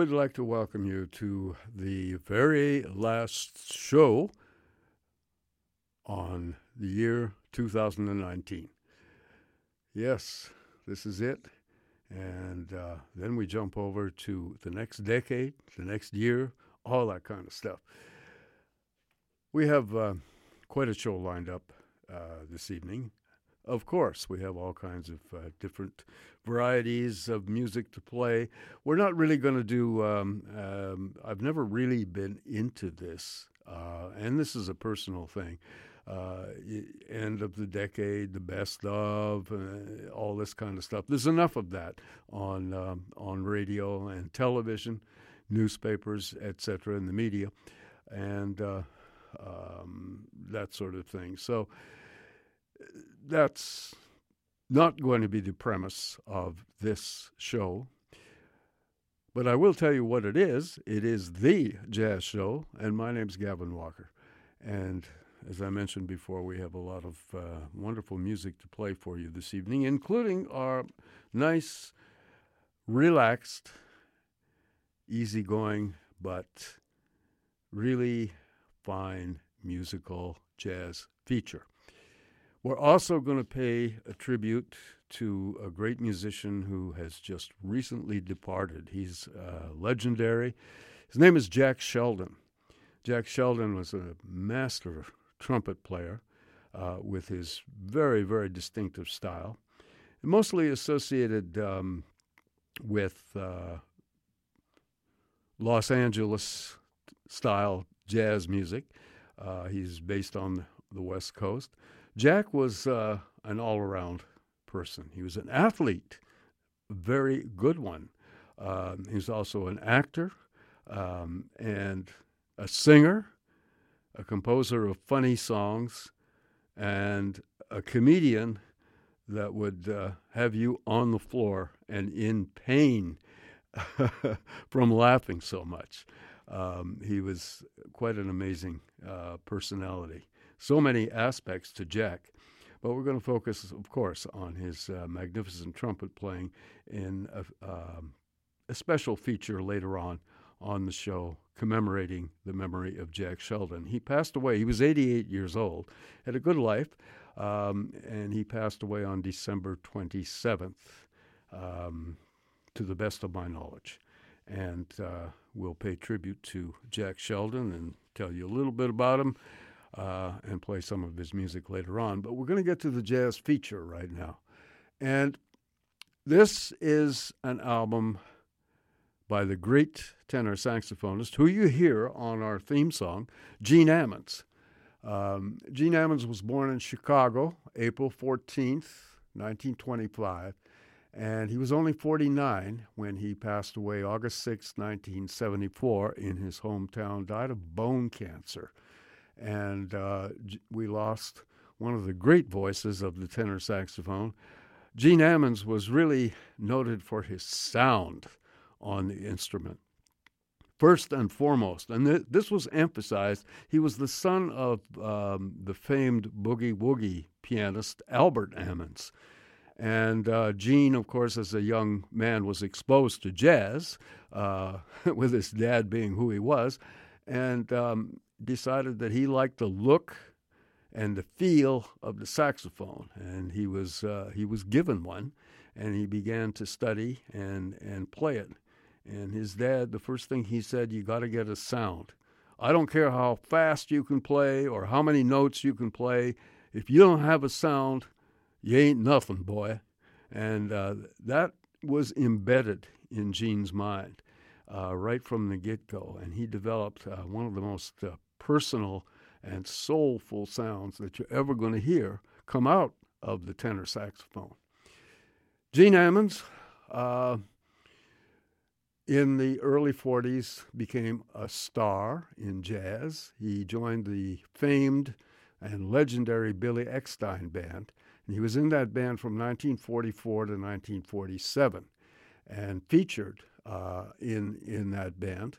Would like to welcome you to the very last show on the year 2019. Yes, this is it. And uh, then we jump over to the next decade, the next year, all that kind of stuff. We have uh, quite a show lined up uh, this evening. Of course, we have all kinds of uh, different varieties of music to play. We're not really going to do, um, um, I've never really been into this, uh, and this is a personal thing. Uh, end of the decade, the best of, uh, all this kind of stuff. There's enough of that on um, on radio and television, newspapers, etc., in the media, and uh, um, that sort of thing. So that's not going to be the premise of this show. But I will tell you what it is. It is the jazz show, and my name's Gavin Walker. And as I mentioned before, we have a lot of uh, wonderful music to play for you this evening, including our nice, relaxed, easygoing, but really fine musical jazz feature. We're also going to pay a tribute to a great musician who has just recently departed. He's uh, legendary. His name is Jack Sheldon. Jack Sheldon was a master trumpet player uh, with his very, very distinctive style, mostly associated um, with uh, Los Angeles style jazz music. Uh, he's based on the West Coast. Jack was uh, an all around person. He was an athlete, very good one. Um, he was also an actor um, and a singer, a composer of funny songs, and a comedian that would uh, have you on the floor and in pain from laughing so much. Um, he was quite an amazing uh, personality so many aspects to Jack. But we're going to focus, of course, on his uh, magnificent trumpet playing in a, um, a, special feature later on on the show commemorating the memory of Jack Sheldon. He passed away, he was 88 years old, had a good life, um, and he passed away on December 27th, um, to the best of my knowledge. And uh, we'll pay tribute to Jack Sheldon and tell you a little bit about him uh, and play some of his music later on. But we're going to get to the jazz feature right now. And this is an album by the great tenor saxophonist who you hear on our theme song, Gene Ammons. Um, Gene Ammons was born in Chicago, April 14th, 1925, and he was only 49 when he passed away August 6, 1974, in his hometown, died of bone cancer and uh, we lost one of the great voices of the tenor saxophone. Gene Ammons was really noted for his sound on the instrument. First and foremost, and th- this was emphasized, he was the son of um, the famed boogie woogie pianist Albert Ammons. And uh, Gene, of course, as a young man, was exposed to jazz, uh, with his dad being who he was. And um, decided that he liked the look and the feel of the saxophone, and he was uh, he was given one, and he began to study and and play it. And his dad, the first thing he said, you got to get a sound. I don't care how fast you can play or how many notes you can play. If you don't have a sound, you ain't nothing, boy. And uh, that was embedded in Gene's mind uh, right from the get go. And he developed uh, one of the most uh, personal and soulful sounds that you're ever going to hear come out of the tenor saxophone. Gene Ammons, uh, in the early 40s, became a star in jazz. He joined the famed and legendary Billy Eckstine Band, and he was in that band from 1944 to 1947 and featured uh, in, in that band.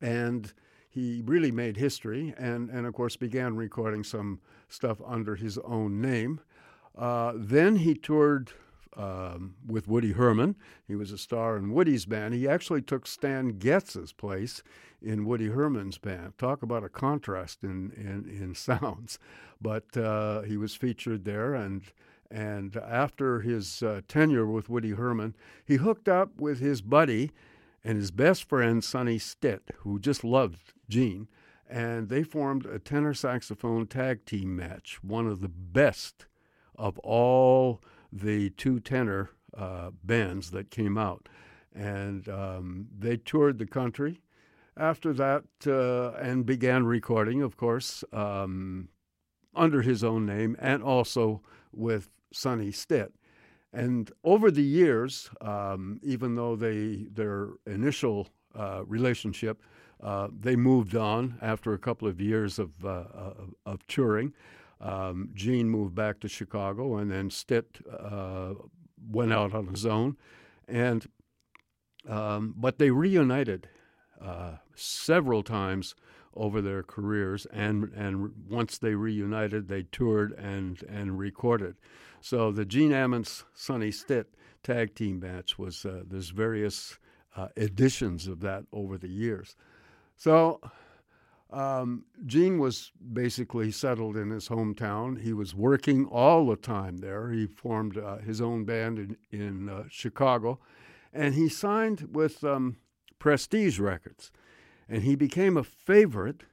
And he really made history and, and of course, began recording some stuff under his own name. Uh, then he toured um, with Woody Herman. He was a star in Woody's band. He actually took Stan Getz's place in Woody Herman's band. Talk about a contrast in in, in sounds. But uh, he was featured there, and and after his uh, tenure with Woody Herman, he hooked up with his buddy and his best friend Sonny Stitt, who just loved Gene, and they formed a tenor saxophone tag team match, one of the best of all the two tenor uh, bands that came out. And um, they toured the country after that uh, and began recording, of course, um, under his own name and also with Sonny Stitt. And over the years, um, even though they their initial uh, relationship, uh, they moved on after a couple of years of uh, of, of, touring. Um, Gene moved back to Chicago, and then Stitt uh, went out on his own, and um, but they reunited uh, several times over their careers, and and once they reunited, they toured and and recorded. So the Gene Ammons Sonny Stitt tag team match was uh, there's various uh, editions of that over the years. So um, Gene was basically settled in his hometown. He was working all the time there. He formed uh, his own band in in uh, Chicago, and he signed with um, Prestige Records and he became a favorite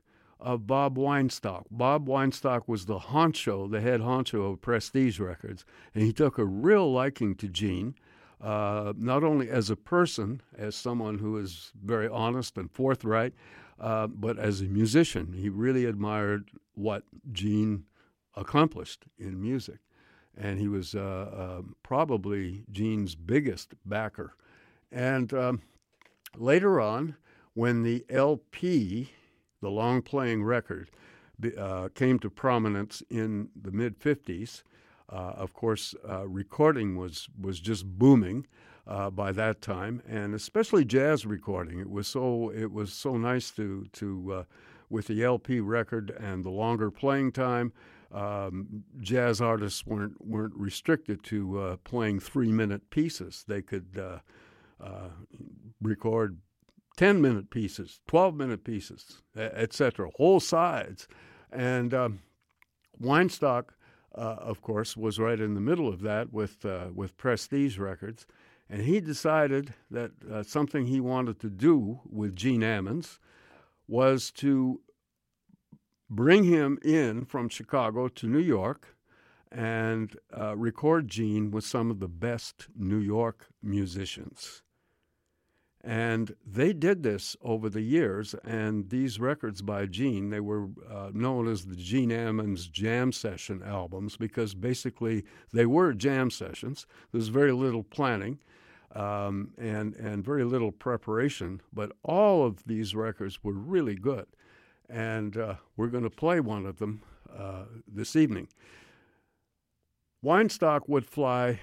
of Bob Weinstock. Bob Weinstock was the honcho, the head honcho of Prestige Records, and he took a real liking to Gene, uh, not only as a person, as someone who is very honest and forthright, uh, but as a musician. He really admired what Gene accomplished in music. And he was uh, uh probably Gene's biggest backer. And um, later on, when the LP, the long playing record, uh, came to prominence in the mid 50s, uh, of course, uh, recording was, was just booming. Uh, by that time, and especially jazz recording, it was so it was so nice to to uh, with the LP record and the longer playing time. Um, jazz artists weren't weren't restricted to uh, playing three minute pieces. They could record 10 minute pieces, 12 minute pieces, etc., whole sides. And um, Weinstock, uh, of course, was right in the middle of that with, uh, with Prestige Records. And he decided that uh, something he wanted to do with Gene Ammons was to bring him in from Chicago to New York and uh, record Gene with some of the best New York musicians. And they did this over the years, and these records by Gene, they were uh, known as the Gene Ammons Jam Session albums because basically they were jam sessions. There was very little planning um, and, and very little preparation, but all of these records were really good. And uh, we're going to play one of them uh, this evening. Weinstock would fly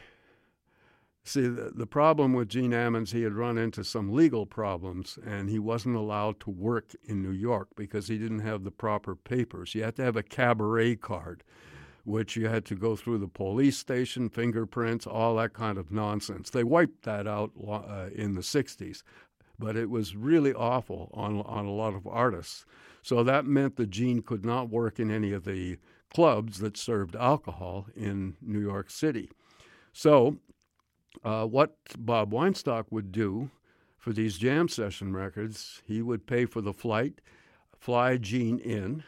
See, the, the problem with Gene Ammons, he had run into some legal problems, and he wasn't allowed to work in New York because he didn't have the proper papers. You had to have a cabaret card, which you had to go through the police station, fingerprints, all that kind of nonsense. They wiped that out uh, in the 60s, but it was really awful on, on a lot of artists. So that meant that Gene could not work in any of the clubs that served alcohol in New York City. So uh, what Bob Weinstock would do for these jam session records, he would pay for the flight, fly Gene in.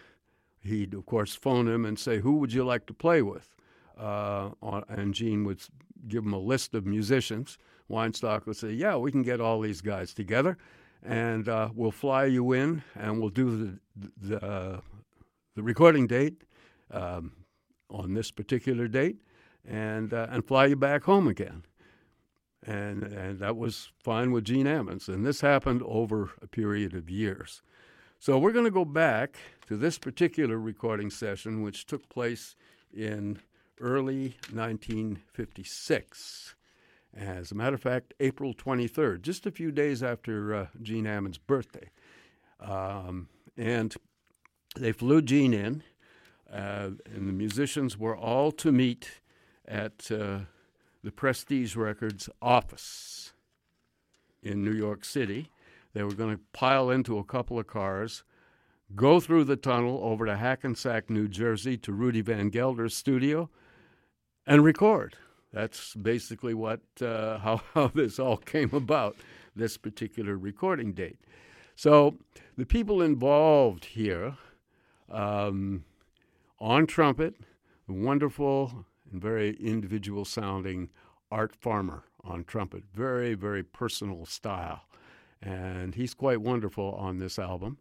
He'd, of course, phone him and say, Who would you like to play with? Uh, and Gene would give him a list of musicians. Weinstock would say, Yeah, we can get all these guys together, and uh, we'll fly you in, and we'll do the, the, uh, the recording date um, on this particular date, and, uh, and fly you back home again and and that was fine with Gene Ammons. And this happened over a period of years. So we're going to go back to this particular recording session, which took place in early 1956. As a matter of fact, April 23rd, just a few days after uh, Gene Ammons' birthday. Um, and they flew Gene in, uh, and the musicians were all to meet at uh, the Prestige Records office in New York City. They were going to pile into a couple of cars, go through the tunnel over to Hackensack, New Jersey, to Rudy Van Gelder's studio, and record. That's basically what uh, how, how this all came about, this particular recording date. So the people involved here um, on trumpet, wonderful and very individual sounding Art Farmer on trumpet, very, very personal style. And he's quite wonderful on this album.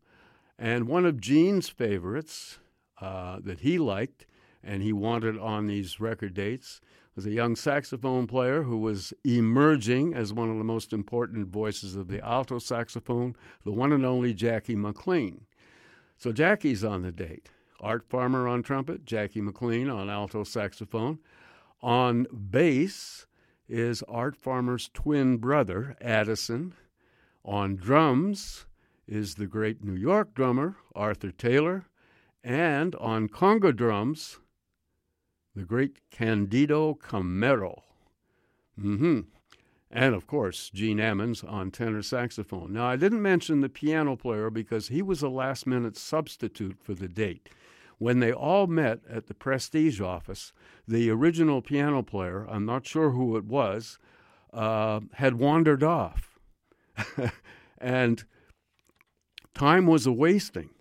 And one of Gene's favorites uh, that he liked and he wanted on these record dates was a young saxophone player who was emerging as one of the most important voices of the alto saxophone, the one and only Jackie McLean. So Jackie's on the date. Art Farmer on trumpet, Jackie McLean on alto saxophone. On bass is Art Farmer's twin brother, Addison. On drums is the great New York drummer, Arthur Taylor. And on conga drums, the great Candido Camero. Mm-hmm. And of course, Gene Ammons on tenor saxophone. Now, I didn't mention the piano player because he was a last minute substitute for the date. When they all met at the Prestige office, the original piano player, I'm not sure who it was, uh, had wandered off. and time was a wasting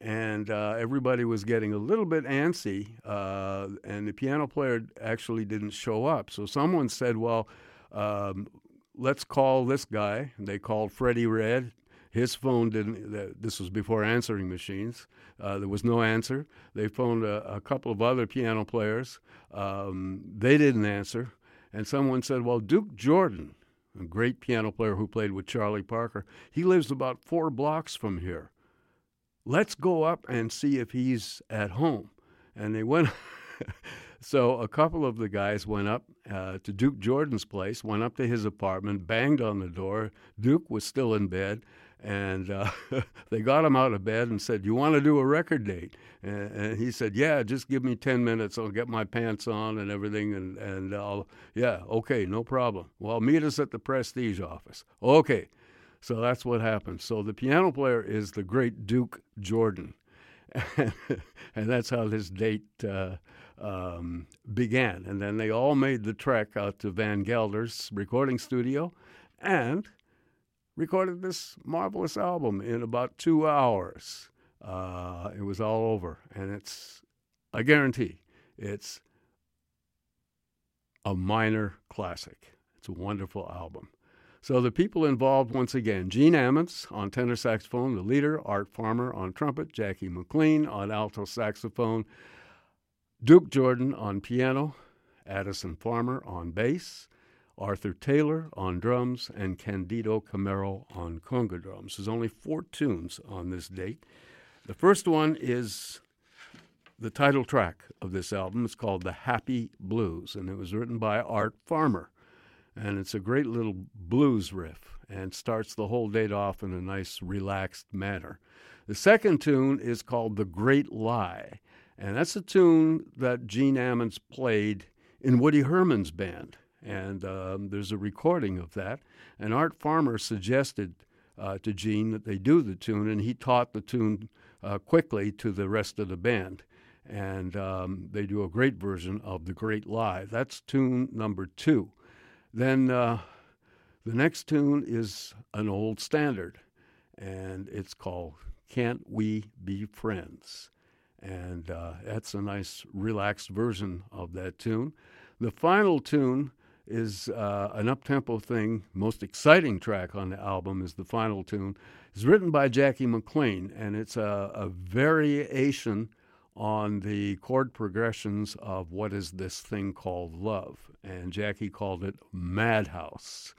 and uh, everybody was getting a little bit antsy, uh, and the piano player actually didn't show up. So someone said, "Well, um, let's call this guy." And they called Freddie Redd. His phone didn't. This was before answering machines. Uh, there was no answer. They phoned a, a couple of other piano players. Um, they didn't answer. And someone said, "Well, Duke Jordan." A great piano player who played with Charlie Parker. He lives about four blocks from here let's go up and see if he's at home. And they went. so a couple of the guys went up uh, to Duke Jordan's place, went up to his apartment, banged on the door. Duke was still in bed. And uh, they got him out of bed and said, "You want to do a record date?" And, and, he said, "Yeah, just give me ten minutes. I'll get my pants on and everything, and and I'll yeah, okay, no problem. Well, meet us at the Prestige office. Okay." So that's what happened. So the piano player is the great Duke Jordan. and that's how this date uh, um, began. And then they all made the trek out to Van Gelder's recording studio and recorded this marvelous album in about two hours. Uh, it was all over. And it's, I guarantee, it's a minor classic. It's a wonderful album. So the people involved once again Gene Ammons on tenor saxophone, the leader, Art Farmer on trumpet, Jackie McLean on alto saxophone, Duke Jordan on piano, Addison Farmer on bass, Arthur Taylor on drums, and Candido Camero on conga drums. There's only four tunes on this date. The first one is the title track of this album. It's called The Happy Blues, and it was written by Art Farmer and it's a great little blues riff and starts the whole date off in a nice relaxed manner. The second tune is called The Great Lie, and that's a tune that Gene Ammons played in Woody Herman's band. And um, there's a recording of that. And Art Farmer suggested uh, to Gene that they do the tune, and he taught the tune uh, quickly to the rest of the band. And um, they do a great version of The Great Lie. That's tune number two. Then uh, the next tune is an old standard, and it's called Can't We Be Friends? And uh, that's a nice, relaxed version of that tune. The final tune is uh, an up-tempo thing. Most exciting track on the album is the final tune. It's written by Jackie McLean, and it's a, a variation on the chord progressions of what is this thing called love. And Jackie called it Madhouse.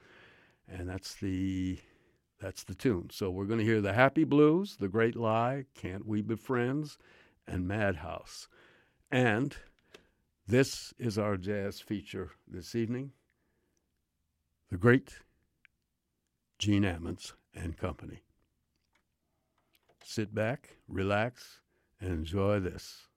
And that's the that's the tune. So we're going to hear the Happy Blues, The Great Lie, Can't We Be Friends, and Madhouse. And this is our jazz feature this evening. The great Gene Ammons and Company. Sit back, relax, and Enjoy this.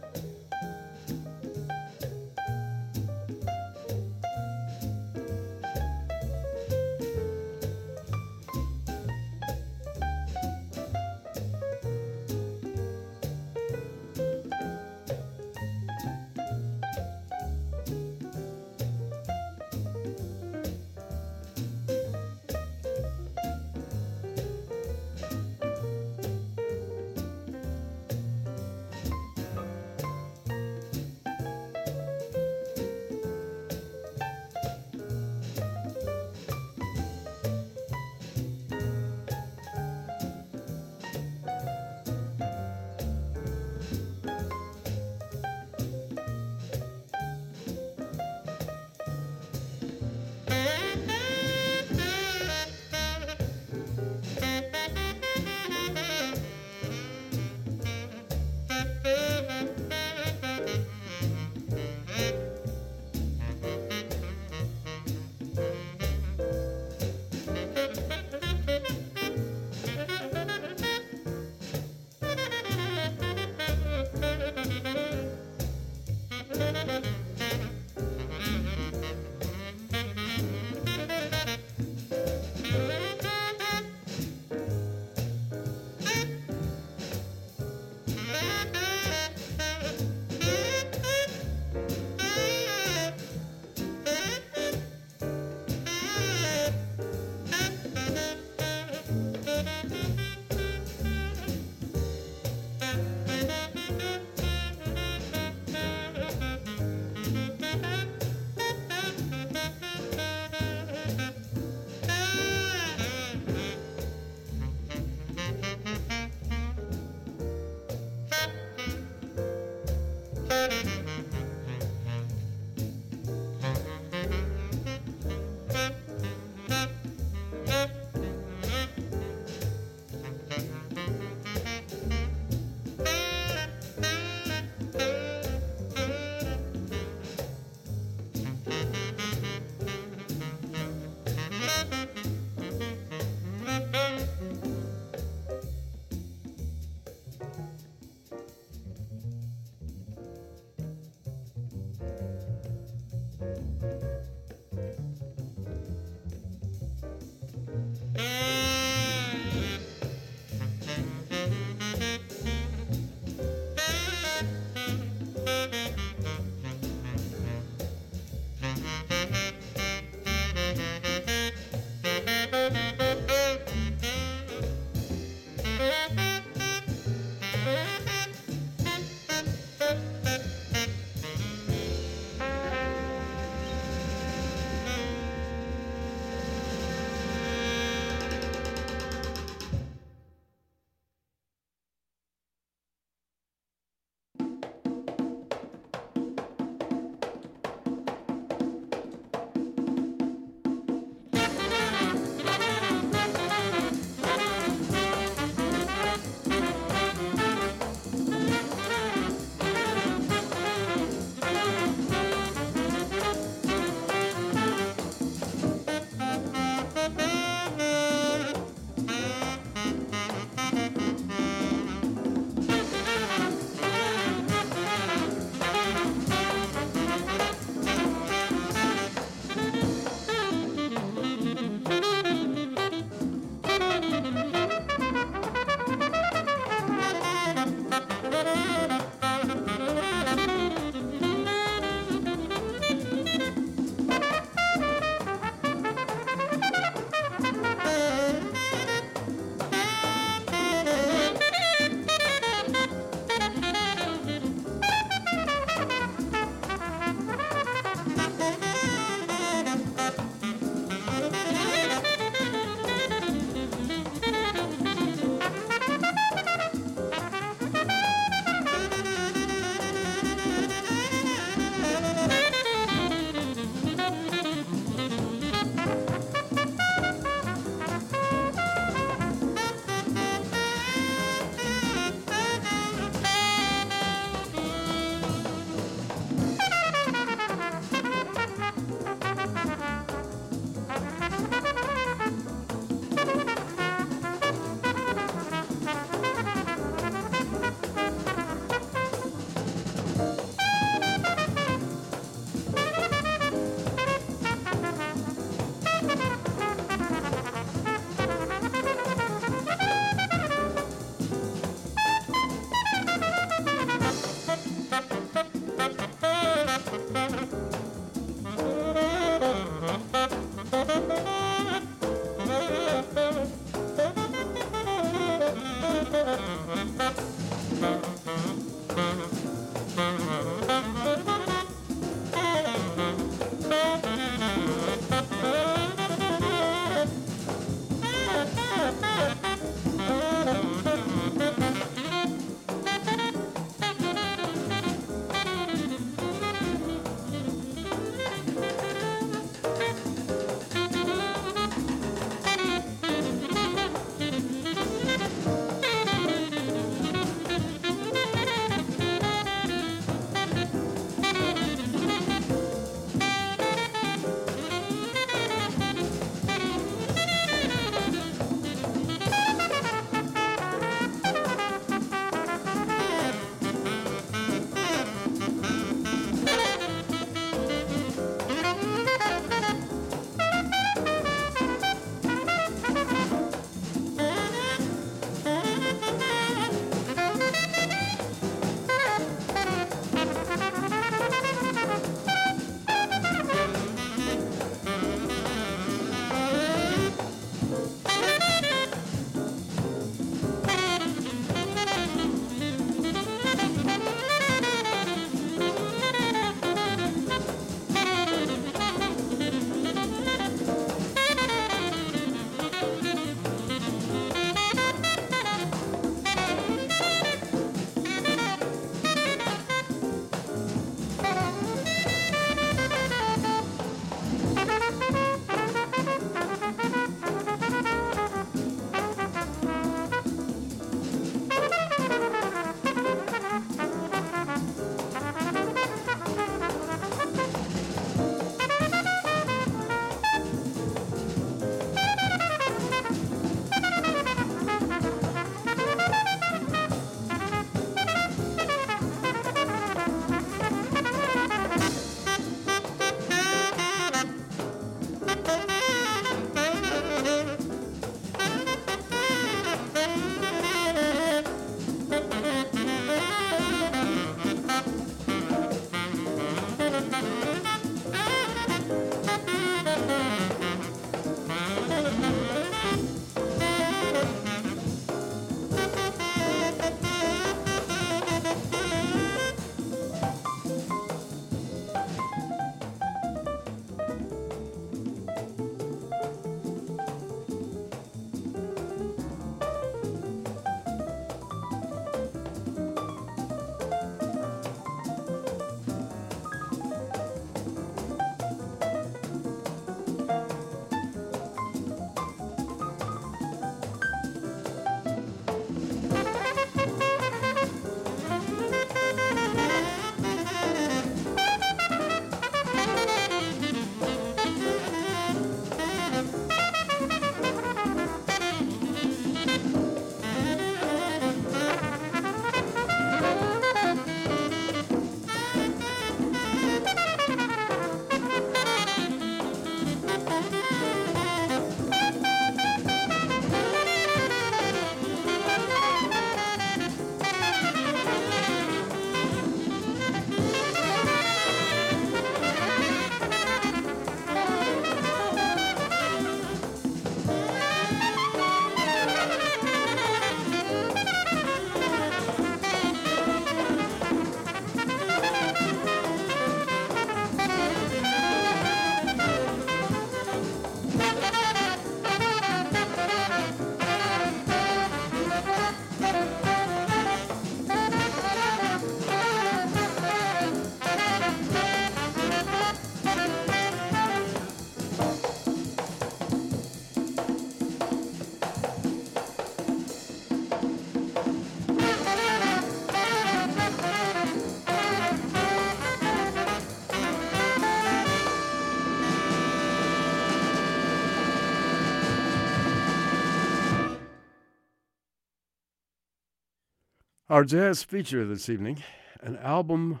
Our jazz feature this evening, an album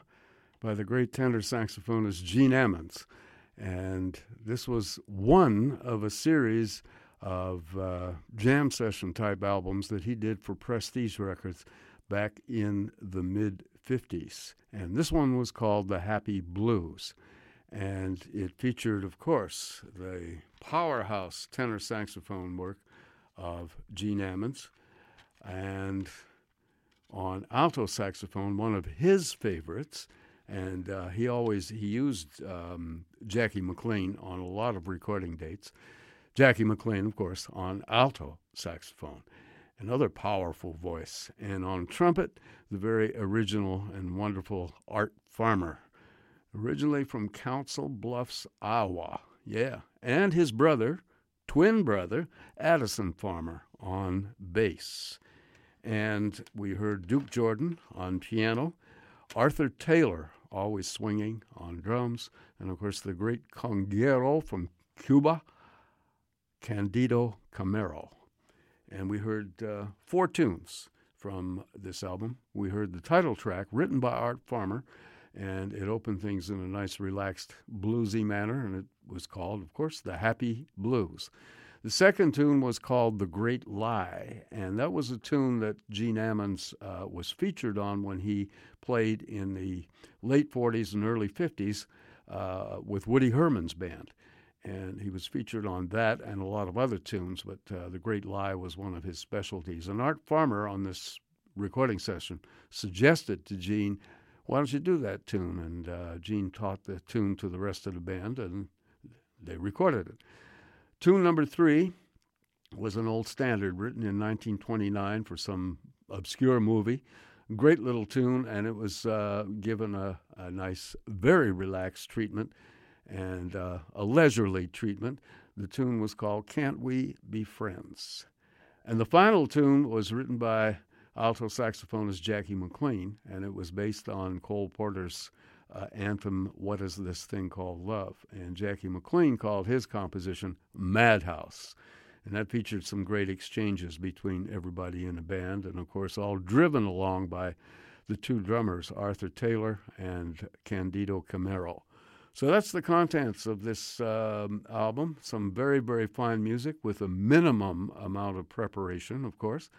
by the great tenor saxophonist Gene Ammons. And this was one of a series of uh, jam session type albums that he did for Prestige Records back in the mid 50s. And this one was called The Happy Blues. And it featured, of course, the powerhouse tenor saxophone work of Gene Ammons. And on alto saxophone, one of his favorites. And uh, he always he used um, Jackie McLean on a lot of recording dates. Jackie McLean, of course, on alto saxophone, another powerful voice, and on trumpet, the very original and wonderful Art Farmer, originally from Council Bluffs, Iowa. Yeah, and his brother, twin brother, Addison Farmer, on bass. And we heard Duke Jordan on piano, Arthur Taylor, always swinging on drums, and of course the great conguero from Cuba, Candido Camero. And we heard uh, four tunes from this album. We heard the title track written by Art Farmer, and it opened things in a nice, relaxed, bluesy manner, and it was called, of course, The Happy Blues. The second tune was called The Great Lie, and that was a tune that Gene Ammons uh, was featured on when he played in the late 40s and early 50s uh, with Woody Herman's band. And he was featured on that and a lot of other tunes, but uh, The Great Lie was one of his specialties. And Art Farmer on this recording session suggested to Gene, why don't you do that tune? And uh, Gene taught the tune to the rest of the band, and they recorded it. Tune number three was an old standard written in 1929 for some obscure movie. Great little tune, and it was uh, given a, a, nice, very relaxed treatment and uh, a leisurely treatment. The tune was called Can't We Be Friends? And the final tune was written by alto saxophonist Jackie McLean, and it was based on Cole Porter's uh, anthem, What is This Thing Called Love? And Jackie McLean called his composition Madhouse. And that featured some great exchanges between everybody in the band, and of course, all driven along by the two drummers, Arthur Taylor and Candido Camero. So that's the contents of this um, album. Some very, very fine music with a minimum amount of preparation, of course.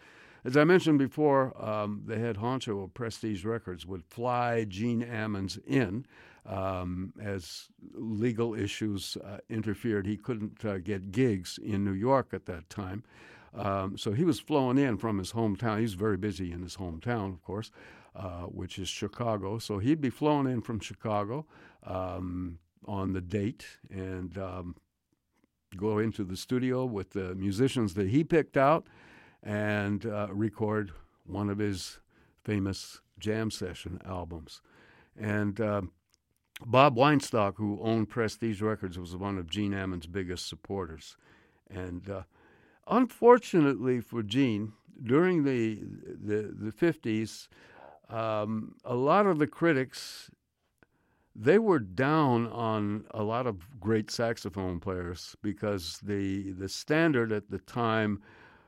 As I mentioned before, um, the head honcho of Prestige Records would fly Gene Ammons in um, as legal issues uh, interfered. He couldn't uh, get gigs in New York at that time. Um, so he was flown in from his hometown. He's very busy in his hometown, of course, uh, which is Chicago. So he'd be flown in from Chicago um, on the date and um, go into the studio with the musicians that he picked out and uh, record one of his famous jam session albums. And uh, Bob Weinstock, who owned Prestige Records, was one of Gene Ammons' biggest supporters. And uh, unfortunately for Gene, during the the, the 50s, um, a lot of the critics they were down on a lot of great saxophone players because the the standard at the time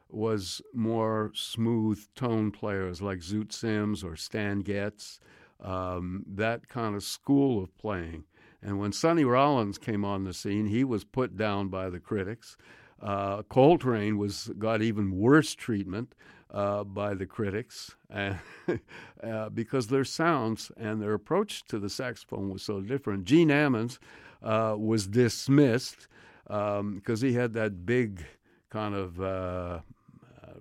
was more smooth tone players like Zoot Sims or Stan Getz, um, that kind of school of playing. And when Sonny Rollins came on the scene, he was put down by the critics. Uh, Coltrane was got even worse treatment uh, by the critics uh, because their sounds and their approach to the saxophone was so different. Gene Ammons uh, was dismissed because um, he had that big kind of uh,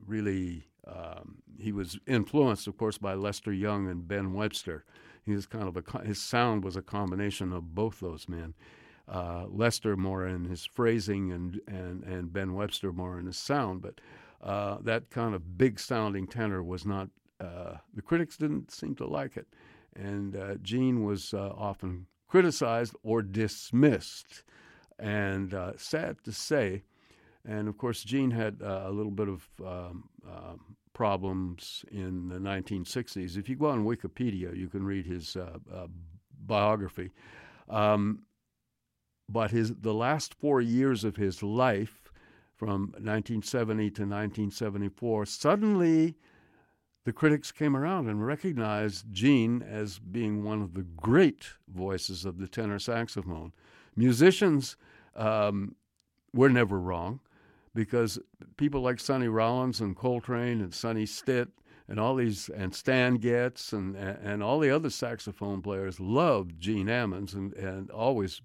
really um, he was influenced, of course, by Lester Young and Ben Webster. He was kind of a his sound was a combination of both those men. Uh, Lester more in his phrasing and, and, and Ben Webster more in his sound, but uh, that kind of big sounding tenor was not. Uh, the critics didn't seem to like it, and uh, Gene was uh, often criticized or dismissed. And uh, sad to say, and of course, Gene had uh, a little bit of um, uh, problems in the 1960s. If you go on Wikipedia, you can read his uh, uh biography. Um, but his the last four years of his life, from 1970 to 1974, suddenly the critics came around and recognized Gene as being one of the great voices of the tenor saxophone. Musicians um, were never wrong because people like Sonny Rollins and Coltrane and Sonny Stitt and all these and Stan Getz and and all the other saxophone players loved Gene Ammons and, and always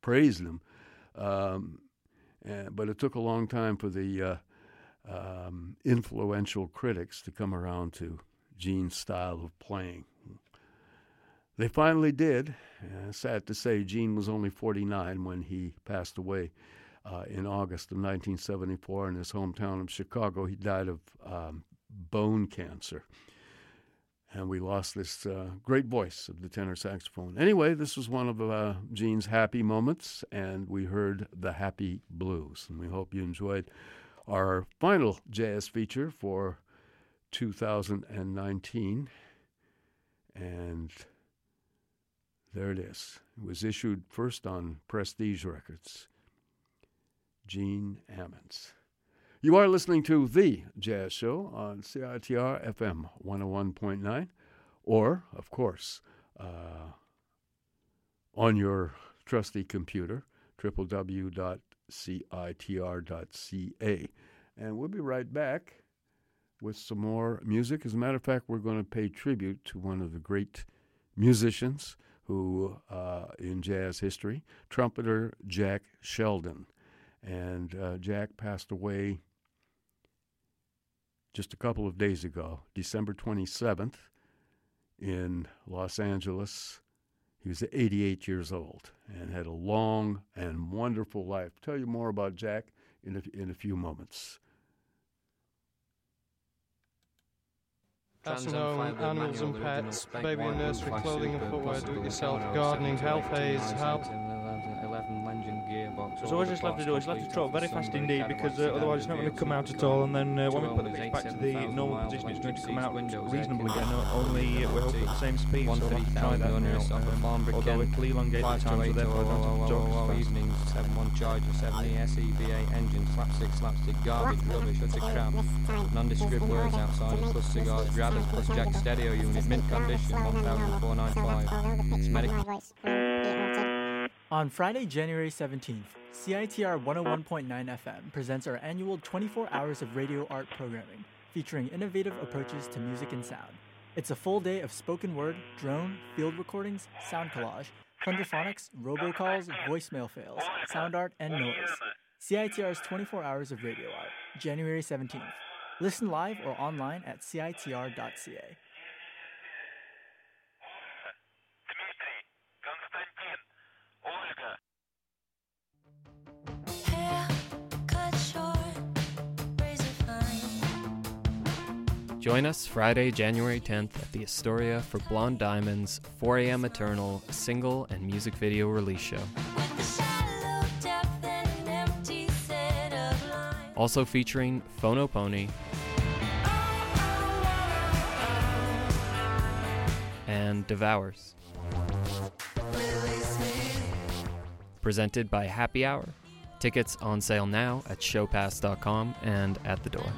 praised him. Um, and, but it took a long time for the uh, um, influential critics to come around to Gene's style of playing. They finally did. Uh, sad to say, Gene was only 49 when he passed away uh, in August of 1974 in his hometown of Chicago. He died of um, bone cancer. And we lost this uh, great voice of the tenor saxophone. Anyway, this was one of uh, Gene's happy moments, and we heard the Happy Blues. And we hope you enjoyed our final jazz feature for 2019. And there it is. It was issued first on Prestige Records. Gene Ammons. You are listening to The Jazz Show on CITR FM 101.9, or, of course, uh, on your trusty computer, www.citr.ca. And we'll be right back with some more music. As a matter of fact, we're going to pay tribute to one of the great musicians who, uh, in jazz history, trumpeter Jack Sheldon. And uh, Jack passed away just a couple of days ago, December 27th, in Los Angeles. He was 88 years old and had a long and wonderful life. I'll tell you more about Jack in a, in a few moments. House animals and pets, baby and nursery, clothing and footwear, do-it-yourself, gardening, health aids, help. So what I just left to do is left to trot very fast indeed because uh, otherwise it's not going to come out at all and then uh, when we put the pitch back to the normal position it's going to come out reasonably again only uh, we hope at the same speed so we'll have to try that now um, although it will elongate the time so therefore I don't have to evenings 7-1 Charger 70 SEVA engine slapstick slapstick garbage rubbish utter crap nondescript words outside plus cigars grabbers plus jack stereo unit mint condition 1495 it's medical on Friday, January 17th, CITR 101.9 FM presents our annual 24 hours of radio art programming, featuring innovative approaches to music and sound. It's a full day of spoken word, drone, field recordings, sound collage, plunderphonics, robocalls, voicemail fails, sound art, and noise. CITR's 24 hours of radio art, January 17th. Listen live or online at citr.ca. Join us Friday, January 10th at the Astoria for Blonde Diamond's 4 a.m. Eternal single and music video release show. Also featuring Phono Pony and Devours. Presented by Happy Hour. Tickets on sale now at showpass.com and at the door.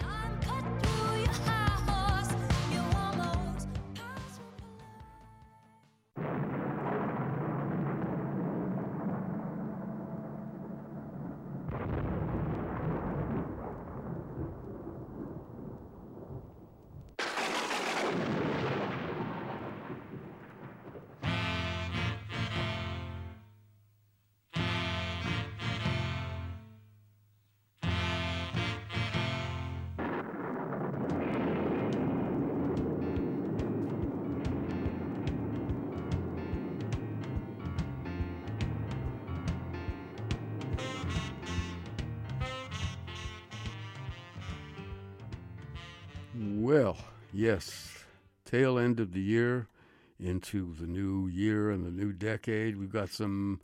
The new year and the new decade. We've got some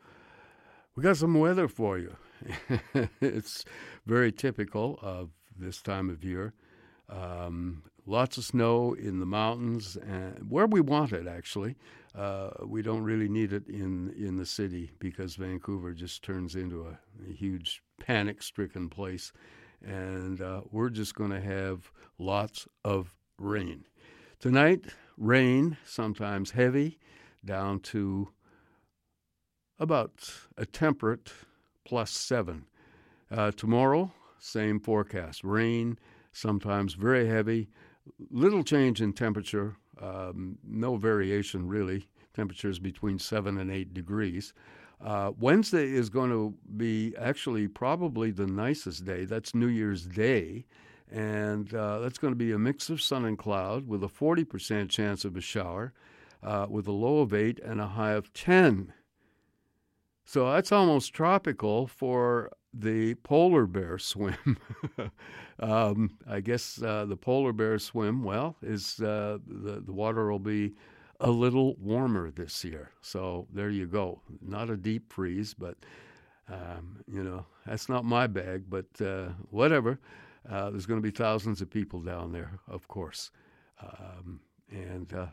we got some weather for you. it's very typical of this time of year. Um, lots of snow in the mountains, and where we want it. Actually, uh, we don't really need it in in the city because Vancouver just turns into a, a huge panic-stricken place and uh, we're just going to have lots of rain. Tonight, rain, sometimes heavy, down to about a temperate plus seven. Uh, tomorrow, same forecast rain, sometimes very heavy, little change in temperature, um, no variation really. Temperatures between seven and eight degrees. Uh, Wednesday is going to be actually probably the nicest day. That's New Year's Day. And uh, that's going to be a mix of sun and cloud with a 40% chance of a shower, uh, with a low of 8 and a high of 10. So that's almost tropical for the polar bear swim. um, I guess uh, the polar bear swim, well, is uh, the, the water will be a little warmer this year. So there you go. Not a deep freeze, but, um, you know, that's not my bag, but uh, whatever. Uh, there's going to be thousands of people down there, of course. Um, and uh,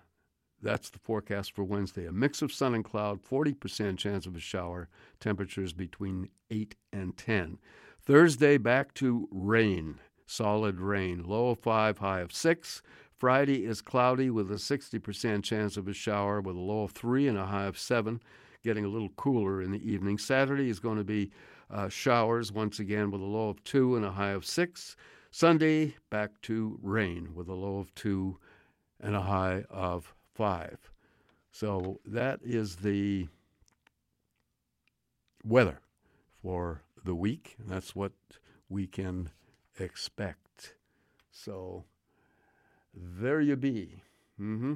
that's the forecast for Wednesday. A mix of sun and cloud, 40% chance of a shower, temperatures between 8 and 10. Thursday, back to rain, solid rain, low of 5, high of 6. Friday is cloudy with a 60% chance of a shower with a low of 3 and a high of 7, getting a little cooler in the evening. Saturday is going to be uh, showers once again with a low of 2 and a high of 6. Sunday, back to rain with a low of 2 and a high of five. So that is the weather for the week. That's what we can expect. So there you be. Mm-hmm.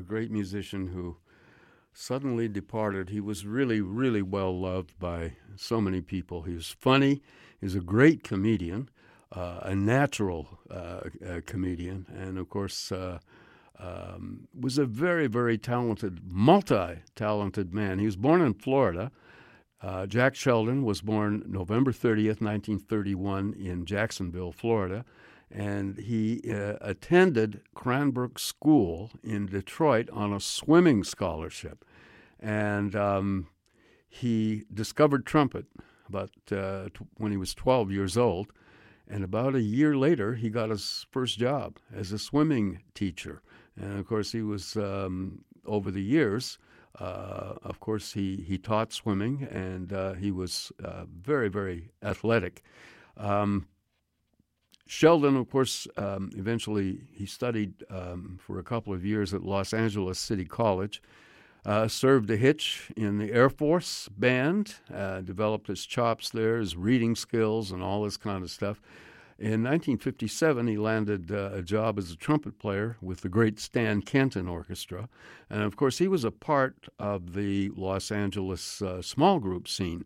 a great musician who suddenly departed. He was really, really well loved by so many people. He was funny, he was a great comedian uh, a natural uh, comedian, and of course, uh, um, was a very, very talented, multi-talented man. He was born in Florida. Uh, Jack Sheldon was born November 30th, 1931, in Jacksonville, Florida, and he uh, attended Cranbrook School in Detroit on a swimming scholarship. And um, he discovered trumpet about uh, t- when he was 12 years old and about a year later, he got his first job as a swimming teacher. And of course, he was, um, over the years, uh, of course, he, he taught swimming and uh, he was uh, very, very athletic. Um, Sheldon, of course, um, eventually he studied um, for a couple of years at Los Angeles City College. Uh, served a hitch in the Air Force band, uh, developed his chops there, his reading skills, and all this kind of stuff. In 1957, he landed uh, a job as a trumpet player with the great Stan Kenton Orchestra. And of course, he was a part of the Los Angeles uh, small group scene.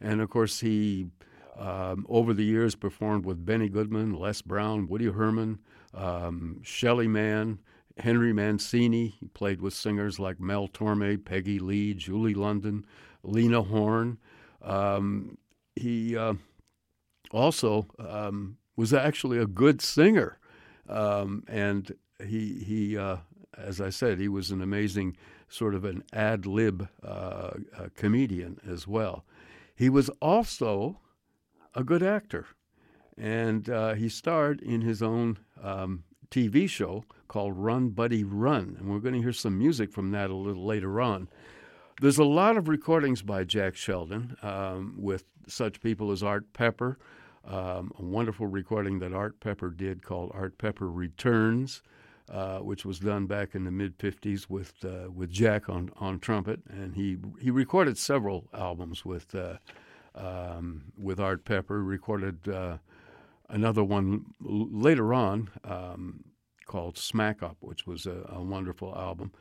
And of course, he, um, over the years, performed with Benny Goodman, Les Brown, Woody Herman, um, Shelly Manne, Henry Mancini. He played with singers like Mel Torme, Peggy Lee, Julie London, Lena Horne. Um, he uh, also um, was actually a good singer, um, and he he uh, as I said, he was an amazing sort of an ad lib uh, comedian as well. He was also a good actor, and uh, he starred in his own um, TV show called Run Buddy Run. And we're going to hear some music from that a little later on. There's a lot of recordings by Jack Sheldon um, with such people as Art Pepper, um, a wonderful recording that Art Pepper did called Art Pepper Returns. Uh, which was done back in the mid '50s with uh, with Jack on, on trumpet, and he he recorded several albums with uh, um, with Art Pepper. Recorded uh, another one later on um, called Smack Up, which was a, a, wonderful album.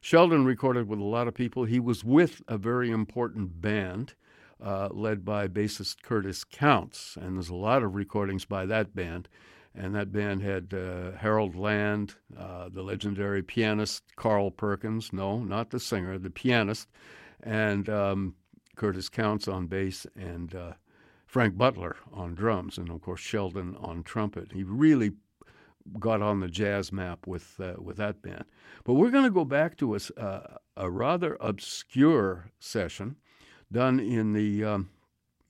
Sheldon recorded with a lot of people. He was with a very important band uh, led by bassist Curtis Counce, and there's a lot of recordings by that band. And that band had uh, Harold Land, uh, the legendary pianist Carl Perkins, no, not the singer, the pianist, and um, Curtis Counce on bass, and uh, Frank Butler on drums, and of course Sheldon on trumpet. He really got on the jazz map with uh, with that band. But we're going to go back to a, uh, a rather obscure session done in the um,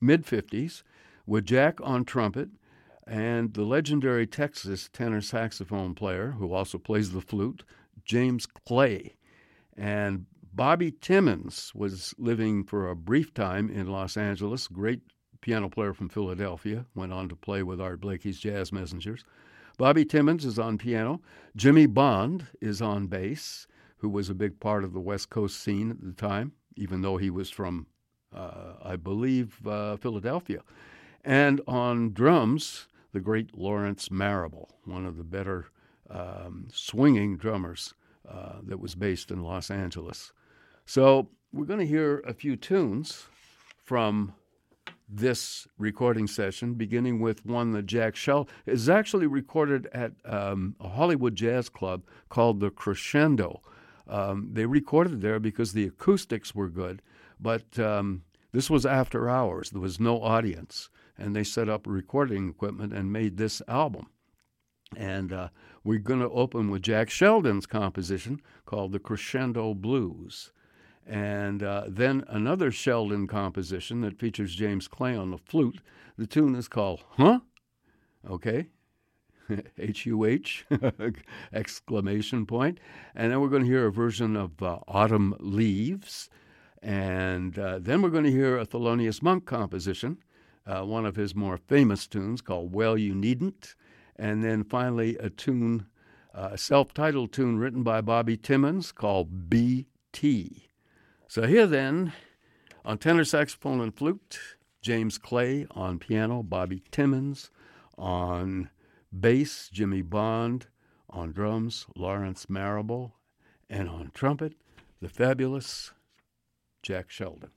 mid 50s with Jack on trumpet and the legendary Texas tenor saxophone player who also plays the flute, James Clay. And Bobby Timmons was living for a brief time in Los Angeles, great piano player from Philadelphia, went on to play with Art Blakey's Jazz Messengers. Bobby Timmons is on piano. Jimmy Bond is on bass, who was a big part of the West Coast scene at the time, even though he was from, uh, I believe, uh, Philadelphia. And on drums, the great Lawrence Marable, one of the better um, swinging drummers uh, that was based in Los Angeles. So we're going to hear a few tunes from this recording session, beginning with one that Jack Shell is actually recorded at um, a Hollywood jazz club called the Crescendo. Um, they recorded there because the acoustics were good, but um, this was after hours. There was no audience, and they set up recording equipment and made this album. And uh, we're going to open with Jack Sheldon's composition called the Crescendo Blues. And uh, then another Sheldon composition that features James Clay on the flute. The tune is called Huh? Okay. H U H exclamation point. And then we're going to hear a version of uh, Autumn Leaves. And uh, then we're going to hear a Thelonious Monk composition, uh, one of his more famous tunes called Well You Needn't. And then finally a tune, uh, a self titled tune written by Bobby Timmons called BT. So here then, on tenor saxophone and flute, James Clay on piano, Bobby Timmons on bass, Jimmy Bond on drums, Lawrence Marable, and on trumpet, the fabulous Jack Sheldon.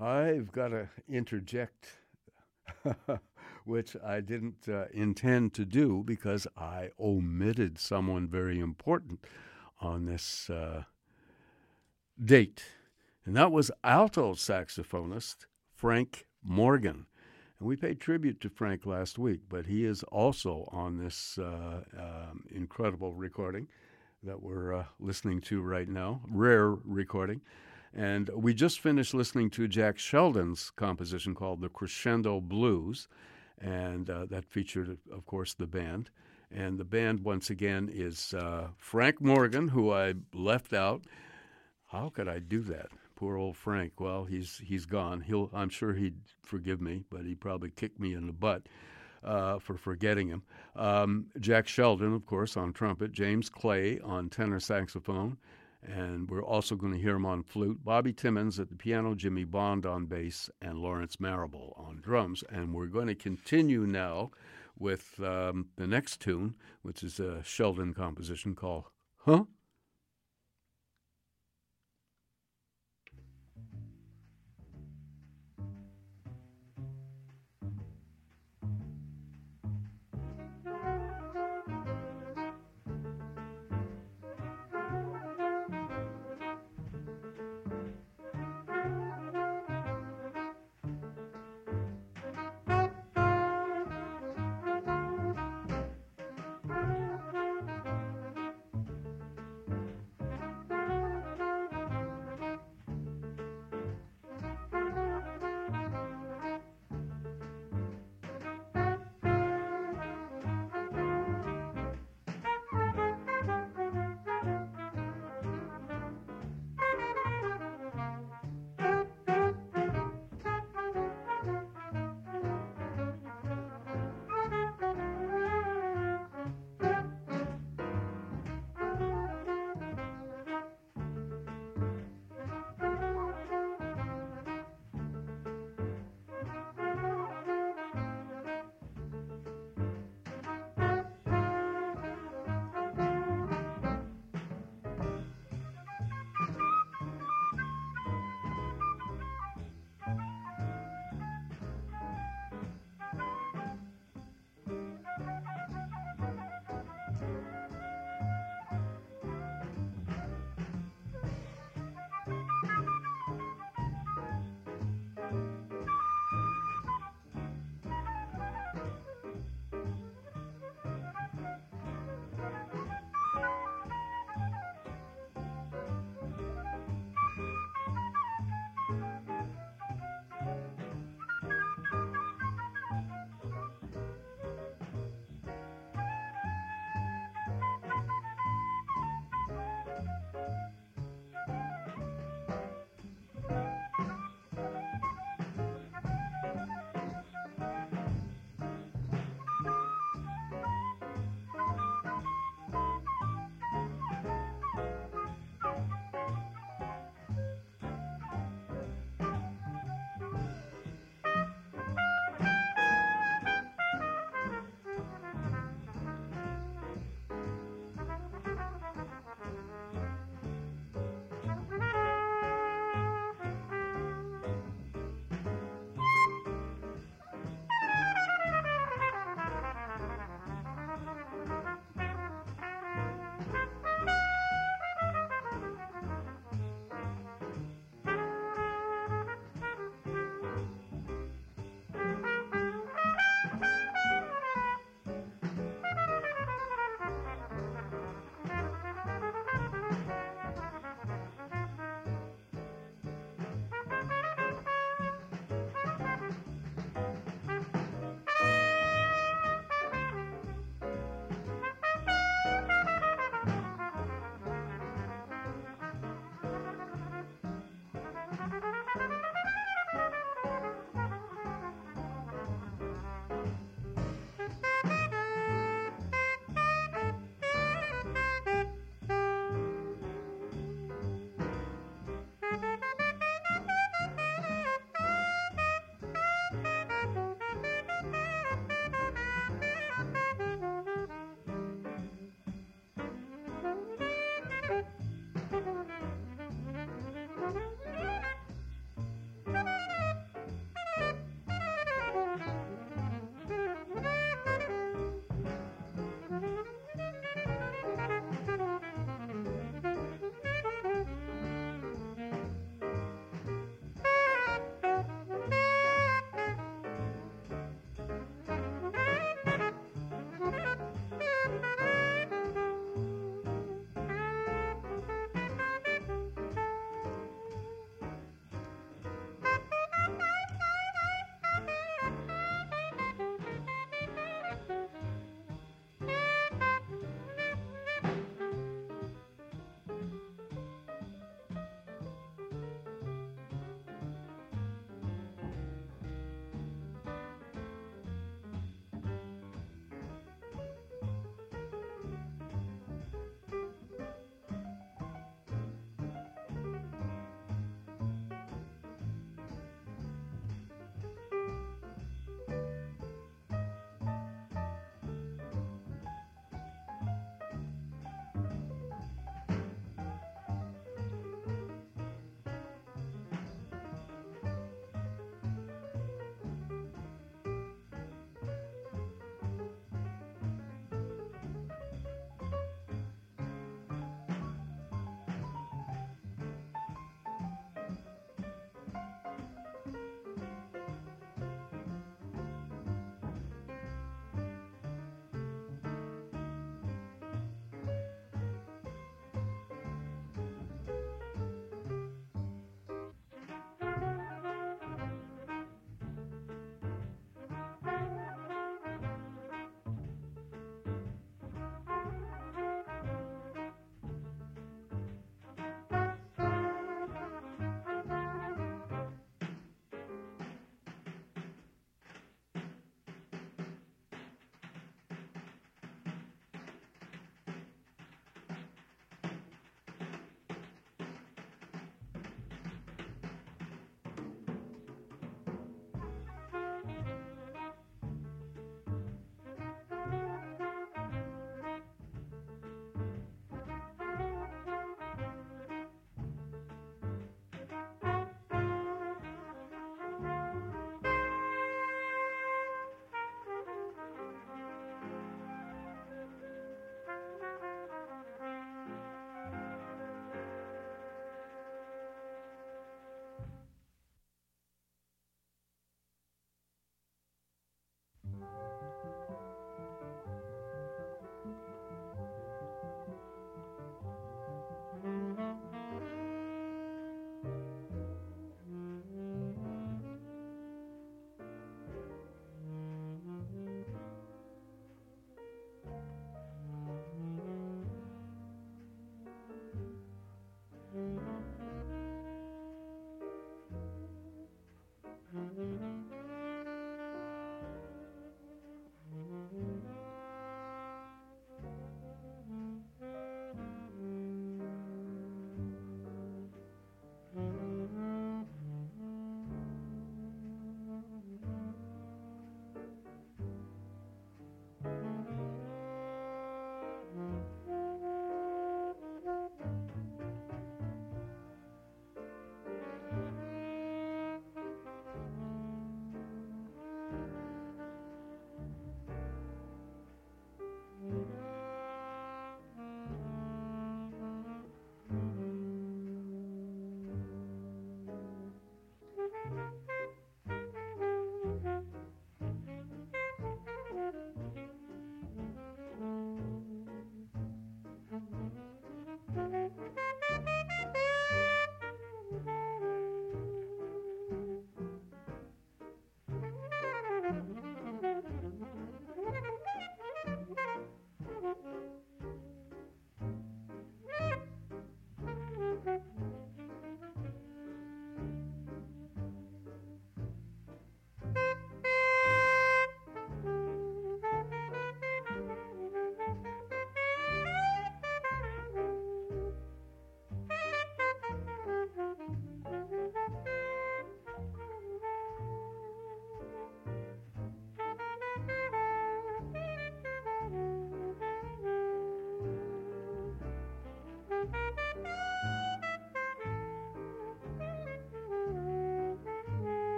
I've got to interject, which I didn't uh, intend to do because I omitted someone very important on this uh, date, and that was alto saxophonist Frank Morgan. And we paid tribute to Frank last week, but he is also on this uh, um, incredible recording that we're uh, listening to right now, rare recording. And we just finished listening to Jack Sheldon's composition called The Crescendo Blues, and uh, that featured, of course, the band. And the band, once again, is uh, Frank Morgan, who I left out. How could I do that? Poor old Frank. Well, he's he's gone. He'll I'm sure he'd forgive me, but he probably kicked me in the butt uh, for forgetting him. Um, Jack Sheldon, of course, on trumpet. James Clay on tenor saxophone, and we're also going to hear him on flute. Bobby Timmons at the piano. Jimmy Bond on bass, and Lawrence Marable on drums. And we're going to continue now with um, the next tune, which is a Sheldon composition called "Huh."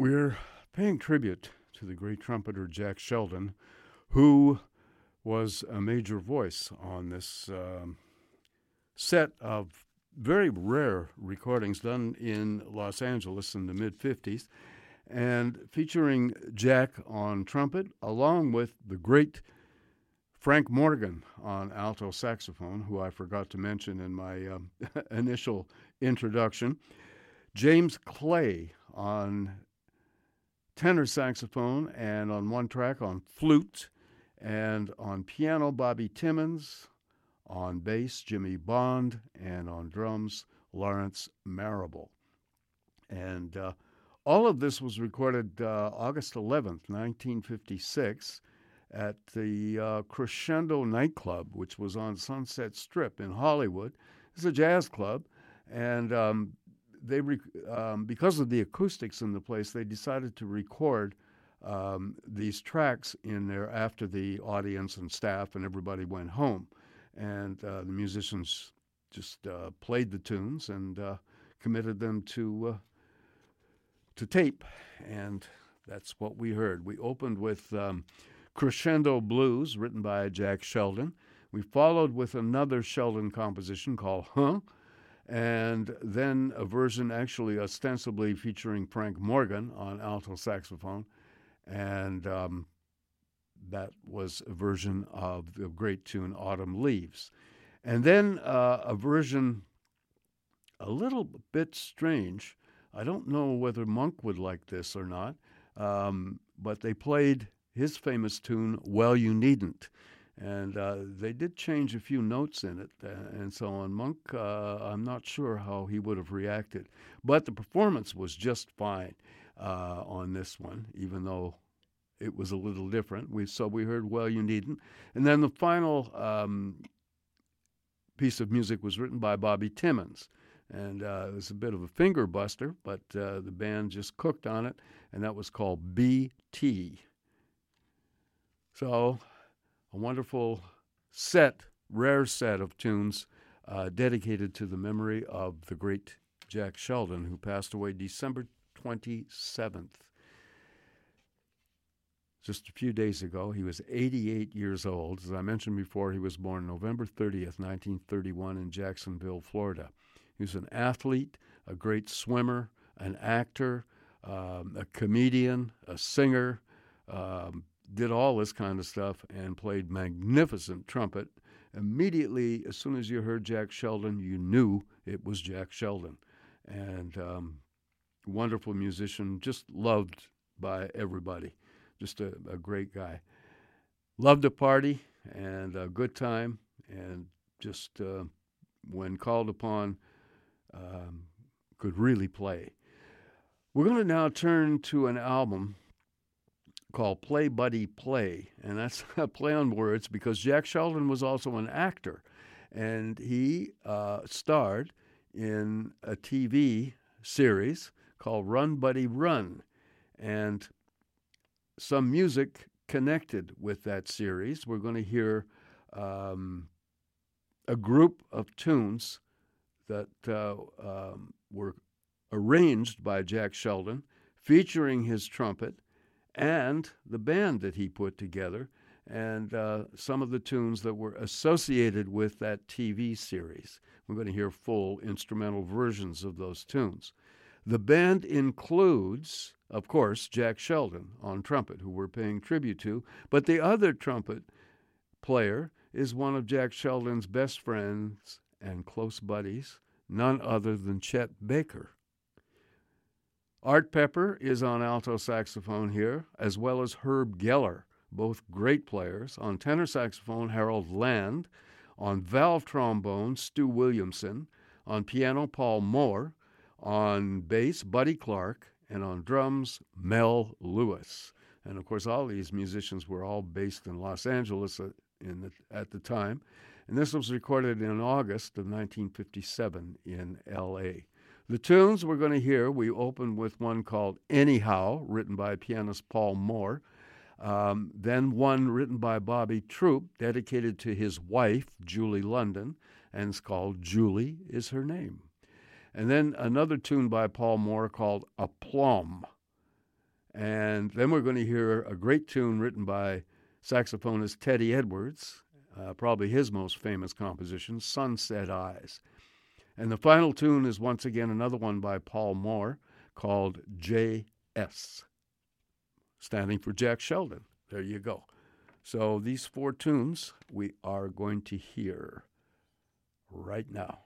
We're paying tribute to the great trumpeter Jack Sheldon, who was a major voice on this um, set of very rare recordings done in Los Angeles in the mid 50s, and featuring Jack on trumpet, along with the great Frank Morgan on alto saxophone, who I forgot to mention in my um, initial introduction, James Clay on tenor saxophone, and on one track on flute, and on piano, Bobby Timmons, on bass, Jimmy Bond, and on drums, Lawrence Marable. And uh, all of this was recorded uh, August 11th, 1956 at the uh, Crescendo nightclub, which was on Sunset Strip in Hollywood. It's a jazz club, and um, they rec- um, because of the acoustics in the place, they decided to record um, these tracks in there after the audience and staff and everybody went home, and uh, the musicians just uh, played the tunes and uh, committed them to uh, to tape, and that's what we heard. We opened with. Um, Crescendo Blues, written by Jack Sheldon. We followed with another Sheldon composition called Huh, and then a version actually ostensibly featuring Frank Morgan on alto saxophone, and um, that was a version of the great tune Autumn Leaves. And then uh, a version a little bit strange. I don't know whether Monk would like this or not, um, but they played his famous tune, Well You Needn't. And uh, they did change a few notes in it uh, and so on. Monk, uh, I'm not sure how he would have reacted. But the performance was just fine uh, on this one, even though it was a little different. We So we heard Well You Needn't. And then the final um, piece of music was written by Bobby Timmons. And uh, it was a bit of a finger buster, but uh, the band just cooked on it, and that was called BT. So, a wonderful set, rare set of tunes uh, dedicated to the memory of the great Jack Sheldon, who passed away December 27th. Just a few days ago, he was 88 years old. As I mentioned before, he was born November 30th, 1931, in Jacksonville, Florida. He was an athlete, a great swimmer, an actor, um, a comedian, a singer, um, did all this kind of stuff and played magnificent trumpet. Immediately, as soon as you heard Jack Sheldon, you knew it was Jack Sheldon. And um, wonderful musician, just loved by everybody. Just a, a great guy. Loved to party and a good time, and just uh, when called upon, um, could really play. We're going to now turn to an album called Play Buddy Play, and that's a play on words because Jack Sheldon was also an actor, and he uh, starred in a TV series called Run Buddy Run, and some music connected with that series. We're going to hear um, a group of tunes that uh, um, were arranged by Jack Sheldon, featuring his trumpet and the band that he put together and uh, some of the tunes that were associated with that TV series. We're going to hear full instrumental versions of those tunes. The band includes, of course, Jack Sheldon on trumpet, who we're paying tribute to, but the other trumpet player is one of Jack Sheldon's best friends and close buddies, none other than Chet Baker. Art Pepper is on alto saxophone here, as well as Herb Geller, both great players. On tenor saxophone, Harold Land. On valve trombone, Stu Williamson. On piano, Paul Moer. On bass, Buddy Clark. And on drums, Mel Lewis. And of course, all these musicians were all based in Los Angeles at, in the, at the time. And this was recorded in August of 1957 in L.A. The tunes we're going to hear, we open with one called Anyhow, written by pianist Paul Moer. Um, then one written by Bobby Troup, dedicated to his wife, Julie London, and it's called Julie is Her Name. And then another tune by Paul Moer called Aplomb. And then we're going to hear a great tune written by saxophonist Teddy Edwards, uh, probably his most famous composition, Sunset Eyes. And the final tune is once again another one by Paul Moer called J.S., standing for Jack Sheldon. There you go. So these four tunes we are going to hear right now.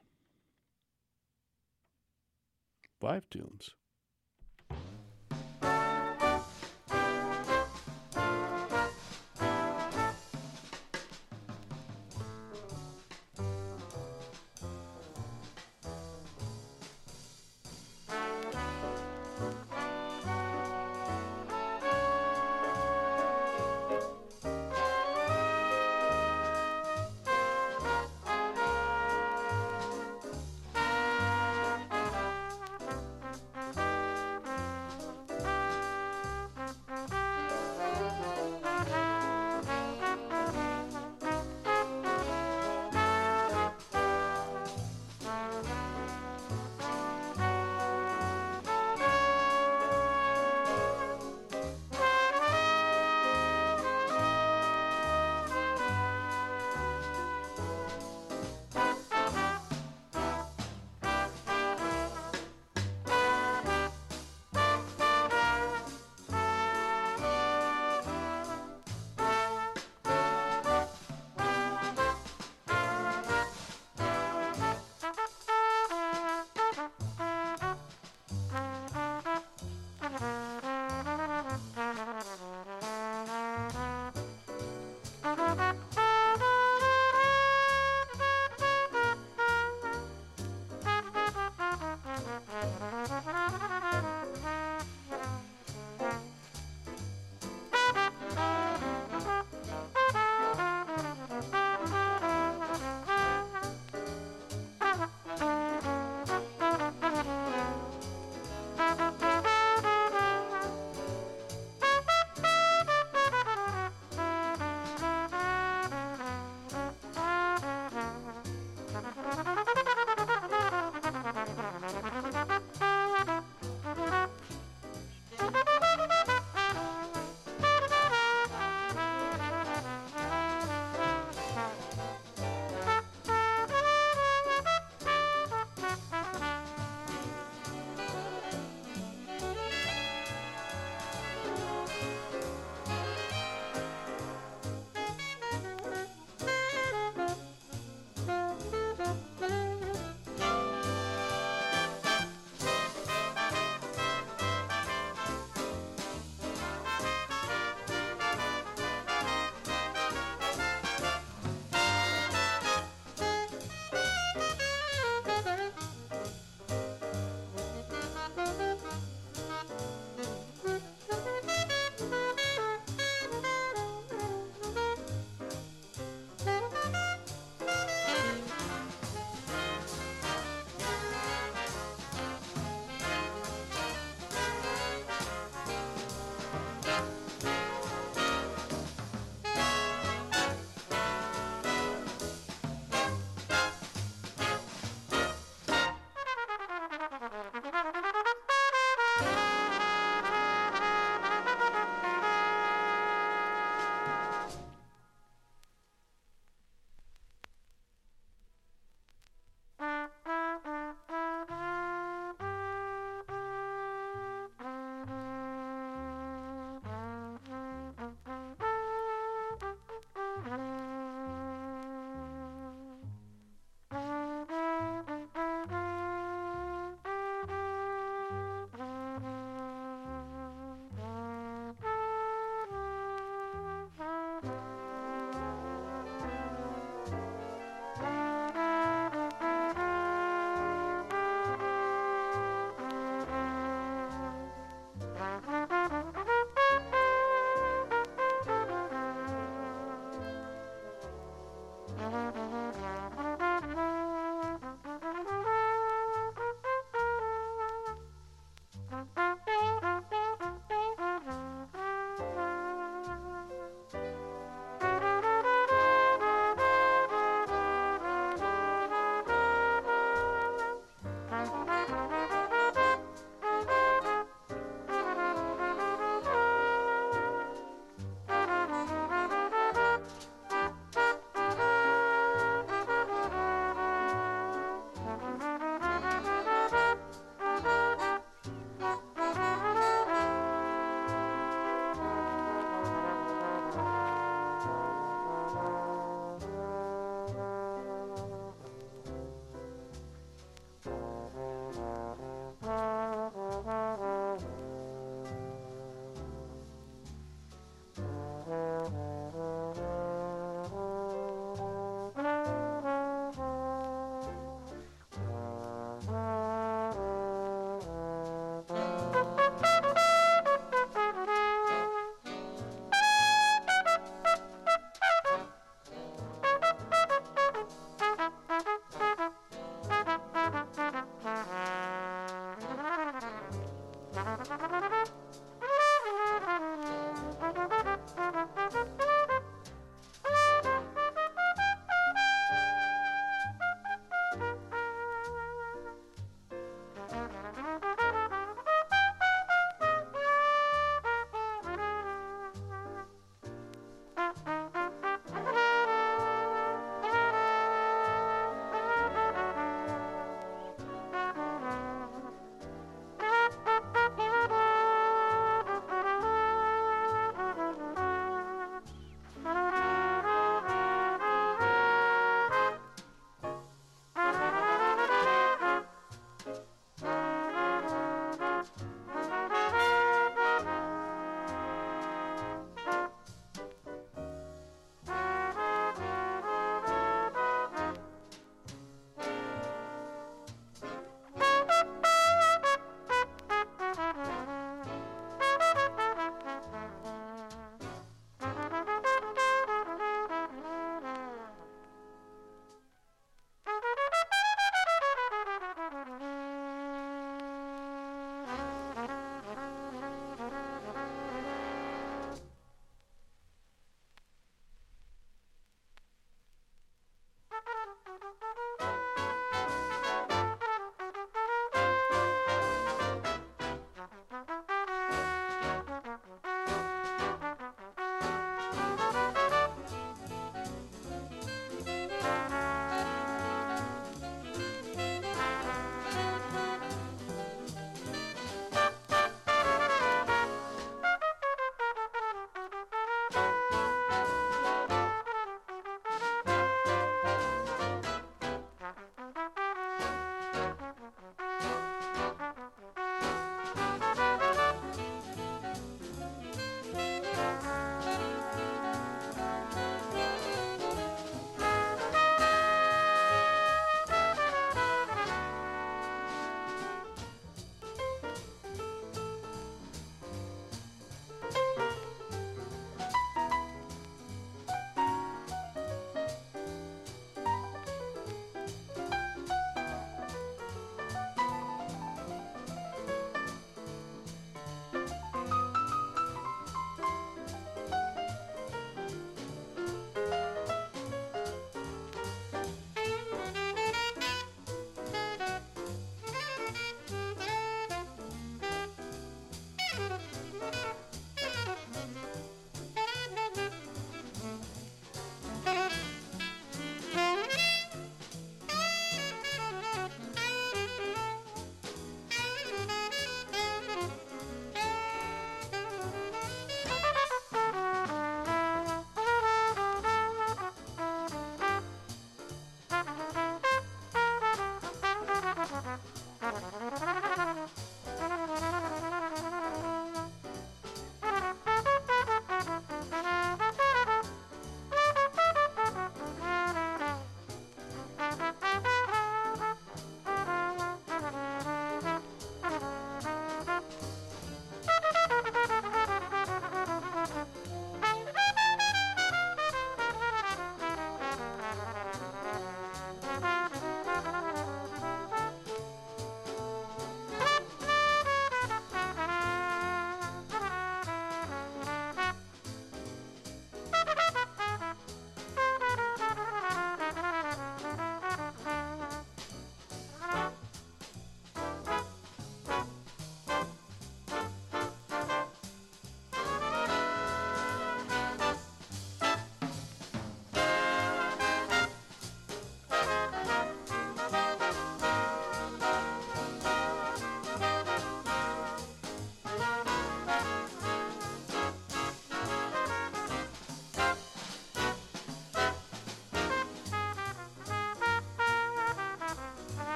Five tunes.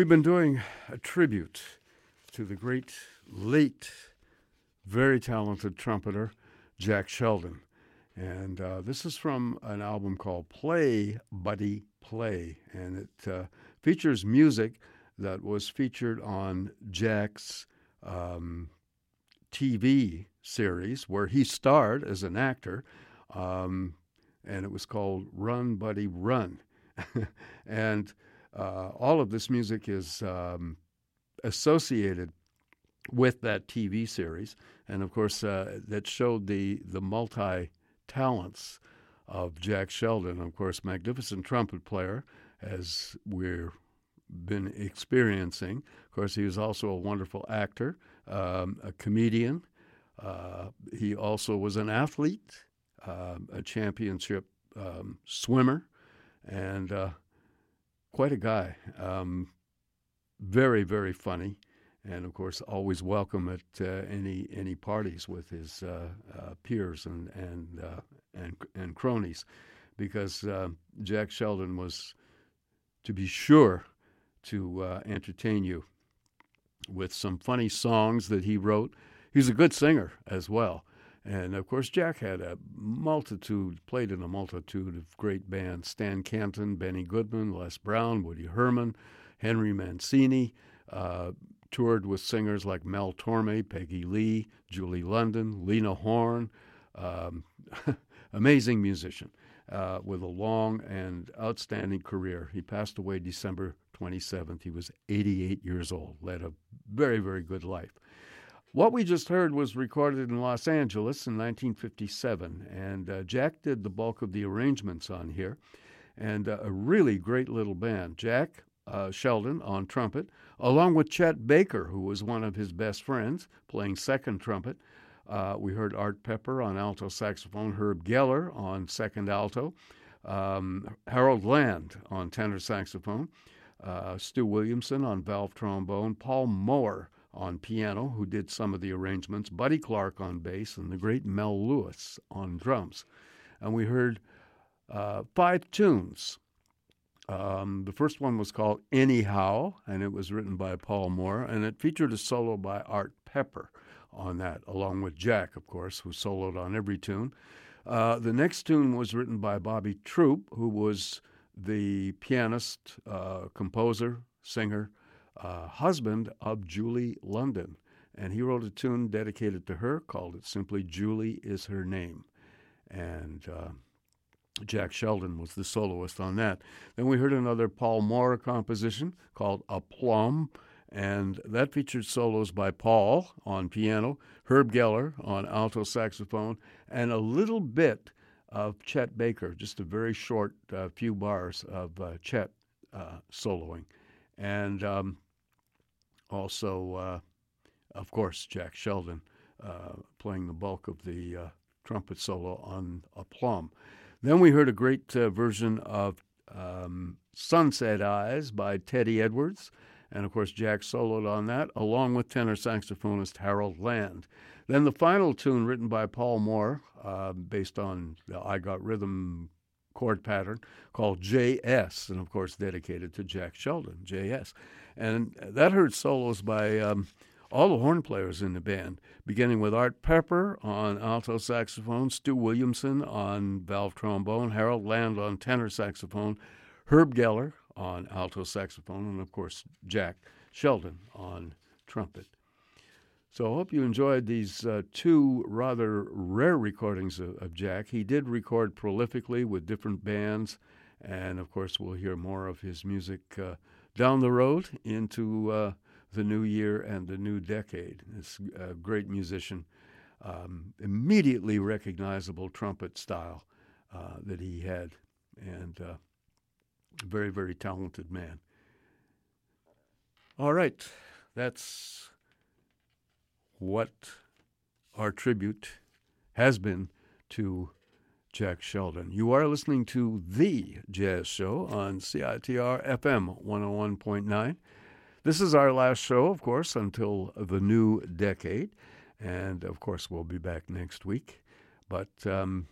We've been doing a tribute to the great, late, very talented trumpeter, Jack Sheldon. And uh, this is from an album called Play, Buddy, Play. And it uh, features music that was featured on Jack's um, TV series where he starred as an actor. Um, and it was called Run, Buddy, Run. and all of this music is um, associated with that TV series, and of course uh, that showed the the multi talents of Jack Sheldon. Of course, magnificent trumpet player, as we're been experiencing. Of course, he was also a wonderful actor, um, a comedian. Uh, he also was an athlete, uh, a championship um, swimmer, and uh, quite a guy. Um, very, very funny, and of course, always welcome at uh, any any parties with his uh, uh, peers and and uh, and and cronies, because uh, Jack Sheldon was, to be sure, to uh, entertain you with some funny songs that he wrote. He's a good singer as well. And of course, Jack had a multitude, played in a multitude of great bands Stan Kenton, Benny Goodman, Les Brown, Woody Herman, Henry Mancini. Uh, toured with singers like Mel Torme, Peggy Lee, Julie London, Lena Horne. Um, amazing musician uh, with a long and outstanding career. He passed away December 27th. He was 88 years old, led a very, very good life. What we just heard was recorded in Los Angeles in 1957, and uh, Jack did the bulk of the arrangements on here, and uh, a really great little band. Jack uh, Sheldon on trumpet, along with Chet Baker, who was one of his best friends, playing second trumpet. Uh, we heard Art Pepper on alto saxophone, Herb Geller on second alto, um, Harold Land on tenor saxophone, uh, Stu Williamson on valve trombone, Paul Moer on piano, who did some of the arrangements, Buddy Clark on bass, and the great Mel Lewis on drums. And we heard uh, five tunes. Um, the first one was called Anyhow, and it was written by Paul Moer, and it featured a solo by Art Pepper on that, along with Jack, of course, who soloed on every tune. Uh, the next tune was written by Bobby Troup, who was the pianist, uh, composer, singer, uh, husband of Julie London. And he wrote a tune dedicated to her, called it simply Julie is Her Name. And uh, Jack Sheldon was the soloist on that. Then we heard another Paul Moer composition called A Plum, and that featured solos by Paul on piano, Herb Geller on alto saxophone, and a little bit of Chet Baker, just a very short uh, few bars of uh, Chet uh, soloing. And um, also, uh, of course, Jack Sheldon uh, playing the bulk of the uh, trumpet solo on a plum. Then we heard a great version of um, Sunset Eyes by Teddy Edwards. And of course, Jack soloed on that, along with tenor saxophonist Harold Land. Then the final tune, written by Paul Moer, uh, based on the I Got Rhythm chord pattern, called JS, and of course, dedicated to Jack Sheldon, JS. And that heard solos by um, all the horn players in the band, beginning with Art Pepper on alto saxophone, Stu Williamson on valve trombone, Harold Land on tenor saxophone, Herb Geller on alto saxophone, and of course, Jack Sheldon on trumpet. So I hope you enjoyed these uh, two rather rare recordings of, of, Jack. He did record prolifically with different bands, and of course, we'll hear more of his music uh, down the road into uh, the new year and the new decade. He's a great musician, um, immediately recognizable trumpet style uh, that he had, and uh, very, very talented man. All right, that's what our tribute has been to Jack Sheldon. You are listening to The Jazz Show on CITR FM 101.9. This is our last show, of course, until the new decade. And of course, we'll be back next week. But, um,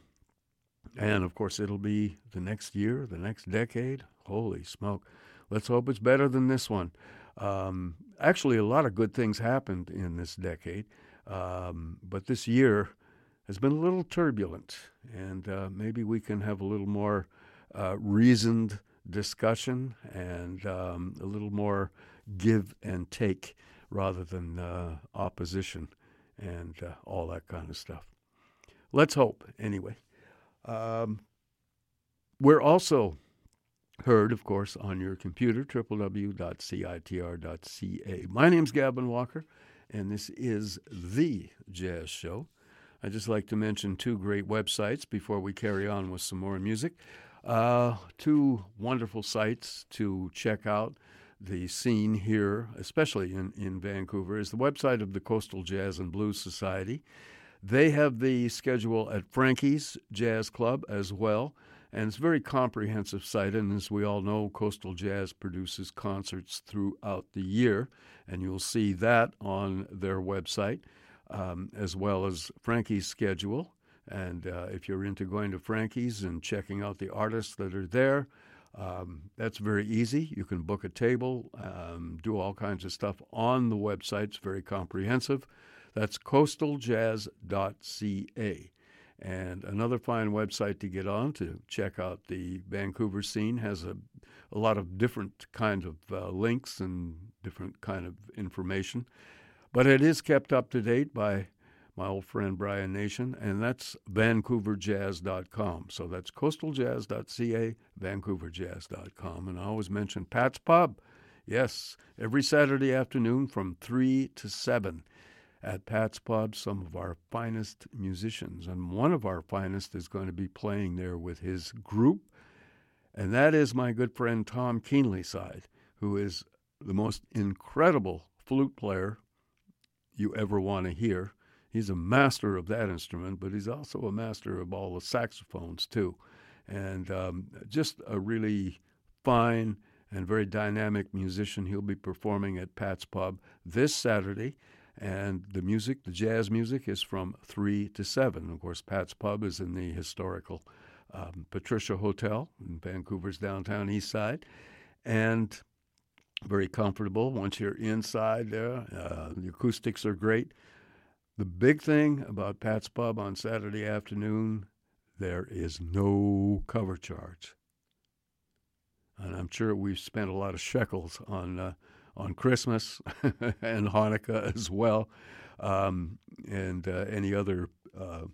and of course, it'll be the next year, the next decade. Holy smoke. Let's hope it's better than this one. Um, actually, a lot of good things happened in this decade, um, but this year has been a little turbulent, and uh, maybe we can have a little more uh, reasoned discussion and um, a little more give and take rather than uh, opposition and uh, all that kind of stuff. Let's hope, anyway. Um, we're also heard, of course, on your computer, www.citr.ca. My name's Gavin Walker, and this is The Jazz Show. I'd just like to mention two great websites before we carry on with some more music. Uh, two wonderful sites to check out the scene here, especially in, in Vancouver, is the website of the Coastal Jazz and Blues Society. They have the schedule at Frankie's Jazz Club as well. And it's a very comprehensive site. And as we all know, Coastal Jazz produces concerts throughout the year. And you'll see that on their website, um, as well as Frankie's schedule. And uh, if you're into going to Frankie's and checking out the artists that are there, um, that's very easy. You can book a table, um, do all kinds of stuff on the website. It's very comprehensive. That's coastaljazz.ca. And another fine website to get on to check out the Vancouver scene has a, a lot of different kinds of uh, links and different kind of information. But it is kept up to date by my old friend Brian Nation, and that's vancouverjazz.com. So that's coastaljazz.ca, vancouverjazz.com. And I always mention Pat's Pub. Yes, every Saturday afternoon from 3 to 7 at Pat's Pub some of our finest musicians. And one of our finest is going to be playing there with his group. And that is my good friend Tom Keenlyside, who is the most incredible flute player you ever want to hear. He's a master of that instrument, but he's also a master of all the saxophones, too. And um, just a really fine and very dynamic musician. He'll be performing at Pat's Pub this Saturday. And the music, the jazz music, is from 3 to 7. Of course, Pat's Pub is in the historical um, Patricia Hotel in Vancouver's downtown east side. And very comfortable once you're inside there. Uh, the acoustics are great. The big thing about Pat's Pub on Saturday afternoon, there is no cover charge. And I'm sure we've spent a lot of shekels on uh, on Christmas and Hanukkah as well, um, and uh, any other uh,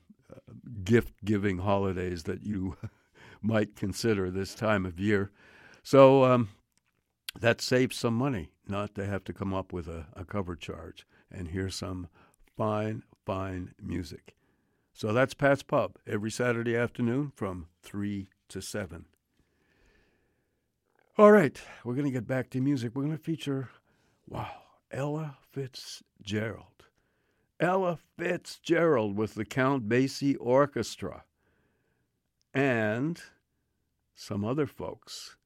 gift giving holidays that you might consider this time of year. So um, that saves some money not to have to come up with a, a cover charge and hear some fine, fine music. So that's Pat's Pub every Saturday afternoon from 3 to 7. All right, we're going to get back to music. We're going to feature, wow, Ella Fitzgerald. Ella Fitzgerald with the Count Basie Orchestra and some other folks.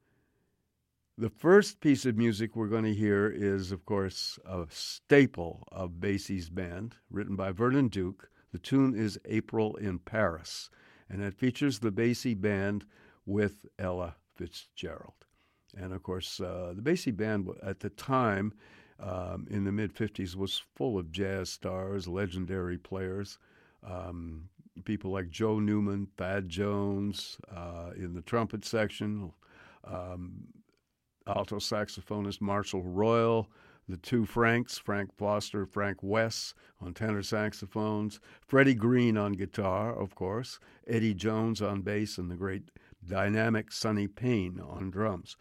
The first piece of music we're going to hear is, of course, a staple of Basie's band, written by Vernon Duke. The tune is April in Paris, and it features the Basie band with Ella Fitzgerald. And of course, uh, the Basie Band at the time, um, in the mid 50s, was full of jazz stars, legendary players. Um, people like Joe Newman, Thad Jones uh, in the trumpet section, um, alto saxophonist Marshall Royal, the two Franks, Frank Foster, Frank Wess on tenor saxophones, Freddie Green on guitar, of course, Eddie Jones on bass, and the great dynamic Sonny Payne on drums.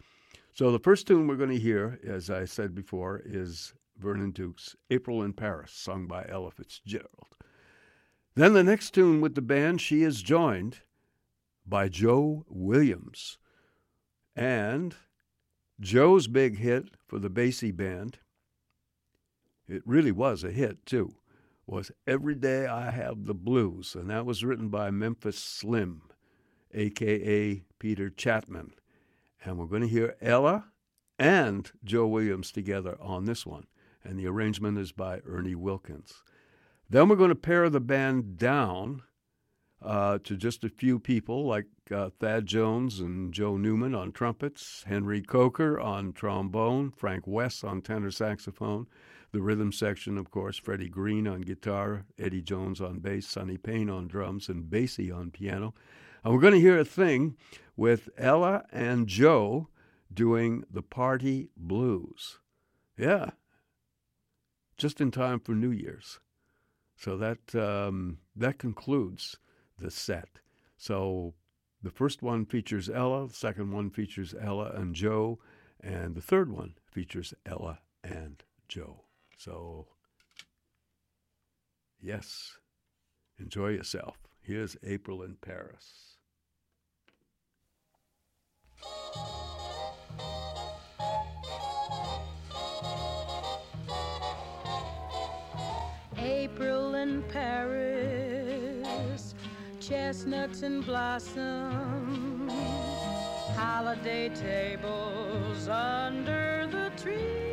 So the first tune we're going to hear, as I said before, is Vernon Duke's April in Paris, sung by Ella Fitzgerald. Then the next tune with the band, she is joined by Joe Williams. And Joe's big hit for the Basie Band, it really was a hit too, was Every Day I Have the Blues, and that was written by Memphis Slim, aka Peter Chatman. And we're going to hear Ella and Joe Williams together on this one, and the arrangement is by Ernie Wilkins. Then we're going to pare the band down uh, to just a few people like uh, Thad Jones and Joe Newman on trumpets, Henry Coker on trombone, Frank Wess on tenor saxophone, the rhythm section, of course, Freddie Green on guitar, Eddie Jones on bass, Sonny Payne on drums, and Basie on piano. And we're going to hear a thing with Ella and Joe doing the party blues. Yeah, just in time for New Year's. So that um, that concludes the set. So the first one features Ella, the second one features Ella and Joe, and the third one features Ella and Joe. So, yes, enjoy yourself. Here's April in Paris. April in Paris, chestnuts in blossom, holiday tables under the trees.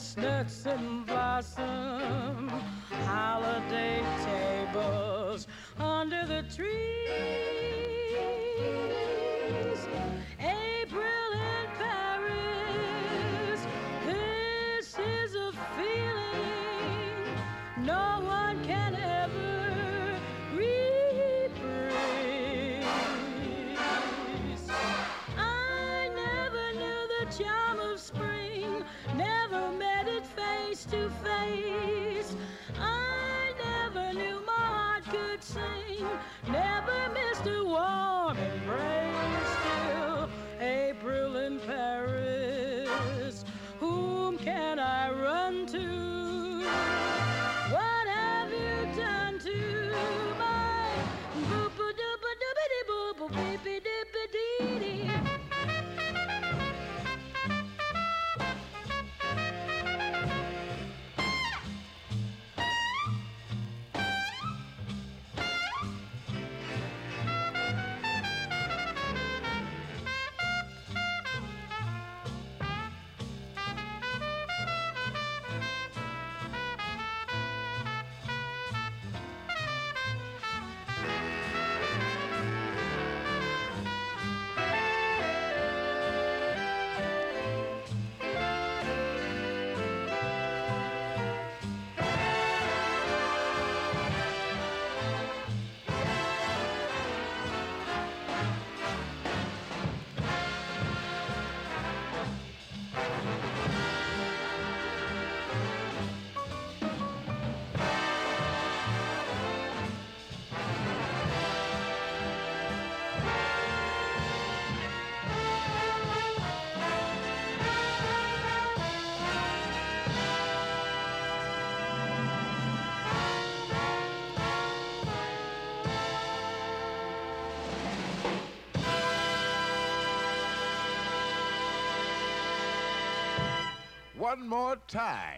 Chestnuts in blossom, holiday tables under the trees. more time.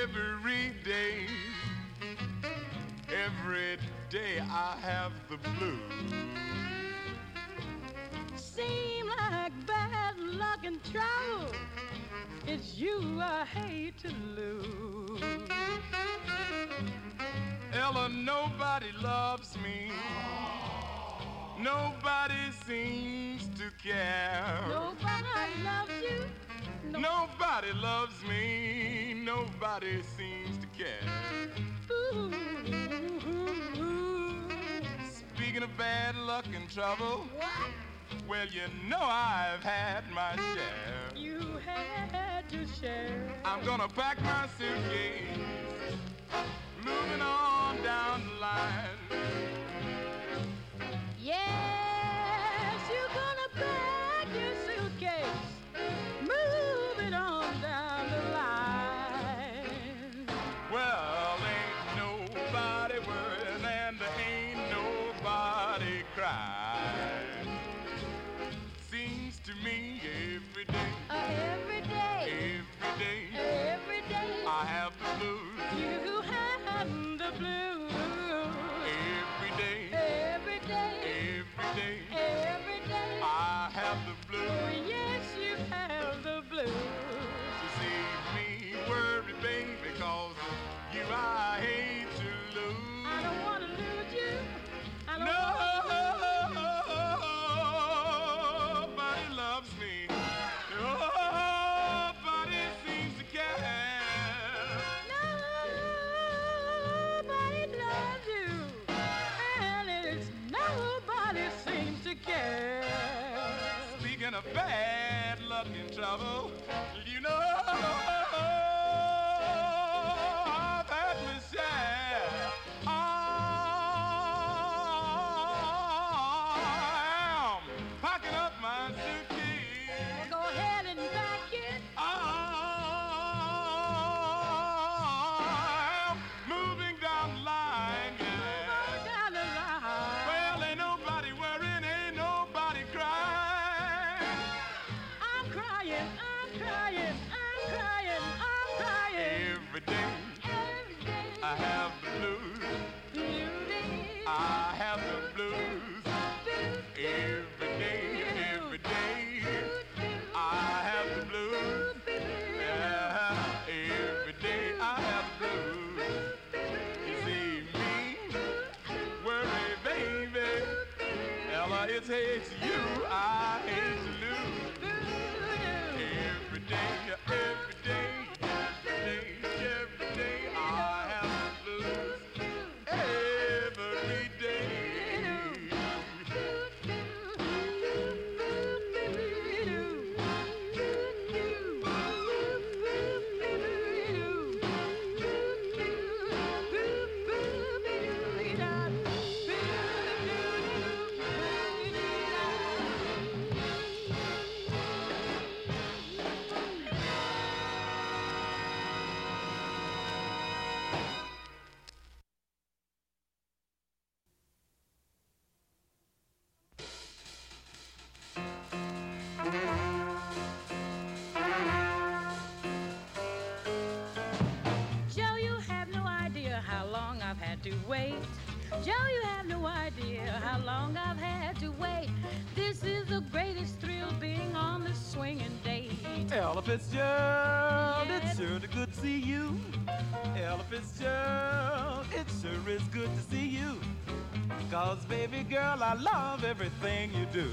every day. Every day I have the blues. nobody seems to care. Speaking of bad luck and trouble, what? Well, you know I've had my share. You had your share. I'm gonna pack my suitcase, moving on down the line. Yeah. Ella Fitzgerald, yes. it's sure good to see you. Ella Fitzgerald, it sure is good to see you. Cause, baby girl, I love everything you do.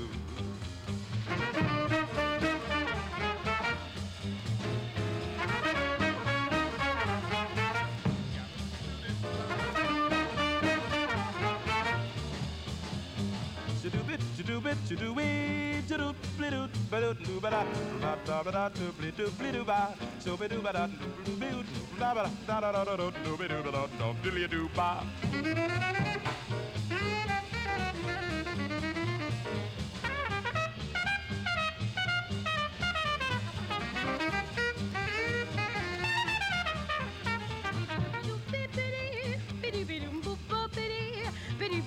Bit to do it to do bli do ba do do ba da ba da ba da do bli do bli do ba so ba do ba da do bli do ba da da da da do do ba do ba da do do ba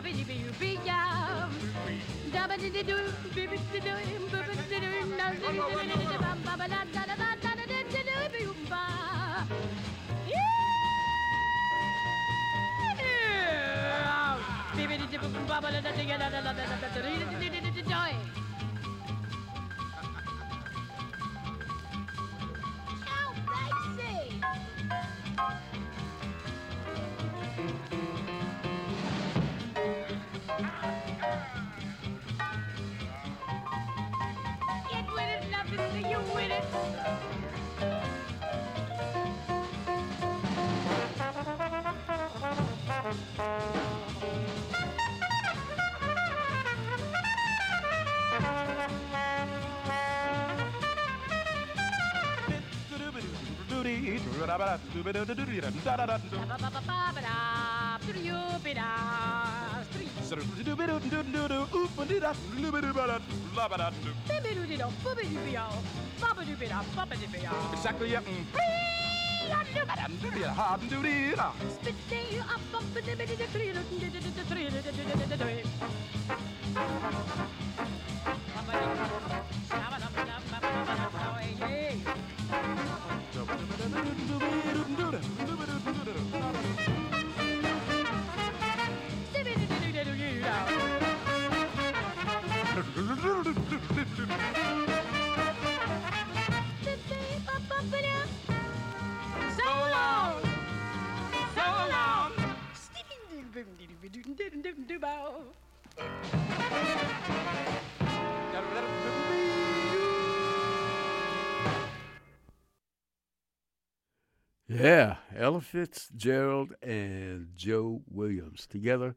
dee bee bee yum. Dabba dee dee doo, bee bee dee doo, bee bee dee doo, da dee dee dee dee bam ba ba da da da da da da dee dee doo bee um ba. Yeah. Bee bee dee dee boo ba ba da da da da da da da da da da Ba ba ba ba ba ba Exactly, yeah. Yeah, Ella Fitzgerald and Joe Williams together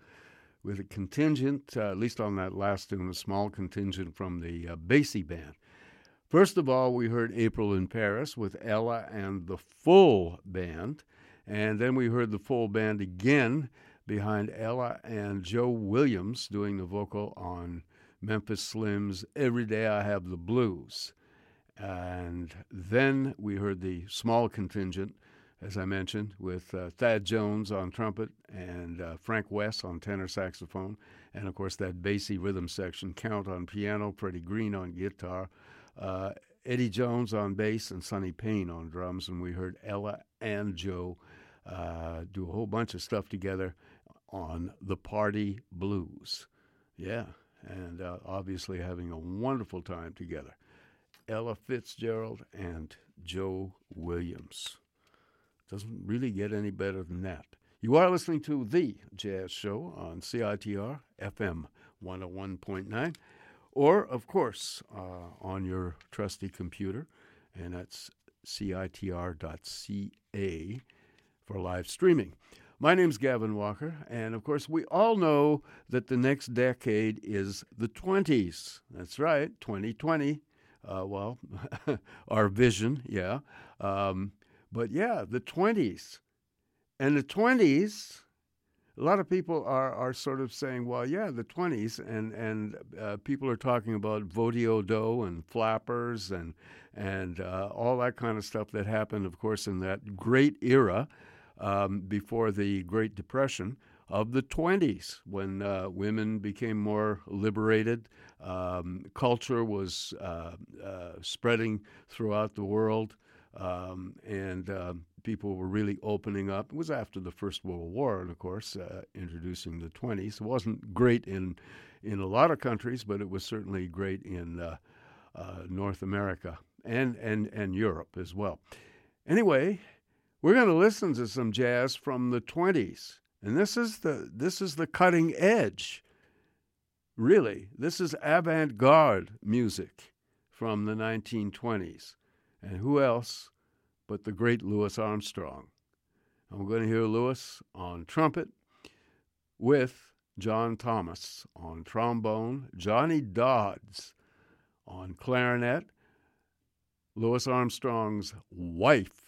with a contingent, uh, at least on that last tune, a small contingent from the uh, Basie Band. First of all, we heard April in Paris with Ella and the full band, and then we heard the full band again behind Ella and Joe Williams doing the vocal on Memphis Slim's Every Day I Have the Blues. And then we heard the small contingent, as I mentioned, with uh, Thad Jones on trumpet and uh, Frank Wess on tenor saxophone, and of course that Basie rhythm section, Count on piano, Freddie Green on guitar, uh, Eddie Jones on bass, and Sonny Payne on drums. And we heard Ella and Joe uh, do a whole bunch of stuff together on the Party Blues. Yeah, and uh, obviously having a wonderful time together. Ella Fitzgerald and Joe Williams. Doesn't really get any better than that. You are listening to The Jazz Show on CITR FM 101.9, or, of course, uh, on your trusty computer, and that's citr.ca for live streaming. My name's Gavin Walker, and of course, we all know that the next decade is the 20s. That's right, 2020. Uh, well, our vision, yeah. Um, but yeah, the 20s. And the 20s, a lot of people are, are sort of saying, well, yeah, the 20s, and, and uh, people are talking about Vodio-Do and flappers and, and uh, all that kind of stuff that happened, of course, in that great era um, before the Great Depression of the 20s when uh, women became more liberated. Um, culture was uh, uh, spreading throughout the world, um, and uh, people were really opening up. It was after the First World War, and of course, uh, introducing the 20s. It wasn't great in, in a lot of countries, but it was certainly great in uh, North America and, and, and Europe as well. Anyway, we're going to listen to some jazz from the 20s. And this is the this is the cutting edge. Really, this is avant-garde music from the 1920s. And who else but the great Louis Armstrong? And we're going to hear Louis on trumpet with John Thomas on trombone, Johnny Dodds on clarinet, Louis Armstrong's wife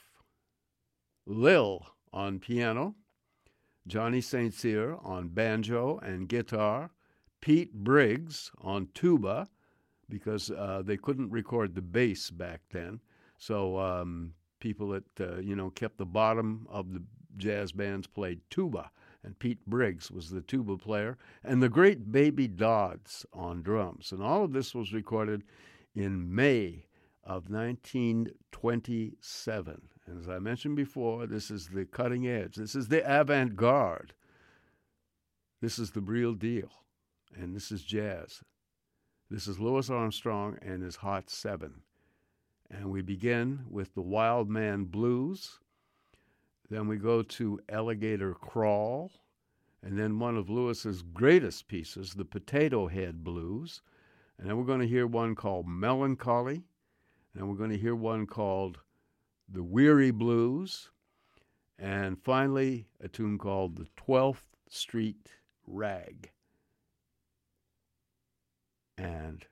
Lil on piano, Johnny St. Cyr on banjo and guitar, Pete Briggs on tuba, because uh, they couldn't record the bass back then. So um, people that uh, you know kept the bottom of the jazz bands played tuba, and Pete Briggs was the tuba player, and the great Baby Dodds on drums. And all of this was recorded in May of 1927. And as I mentioned before, this is the cutting edge. This is the avant garde. This is the real deal. And this is jazz. This is Louis Armstrong and his Hot Seven. And we begin with the Wild Man Blues. Then we go to Alligator Crawl. And then one of Louis's greatest pieces, the Potato Head Blues. And then we're going to hear one called Melancholy. And we're going to hear one called the Weary Blues, and finally a tune called the 12th Street Rag. And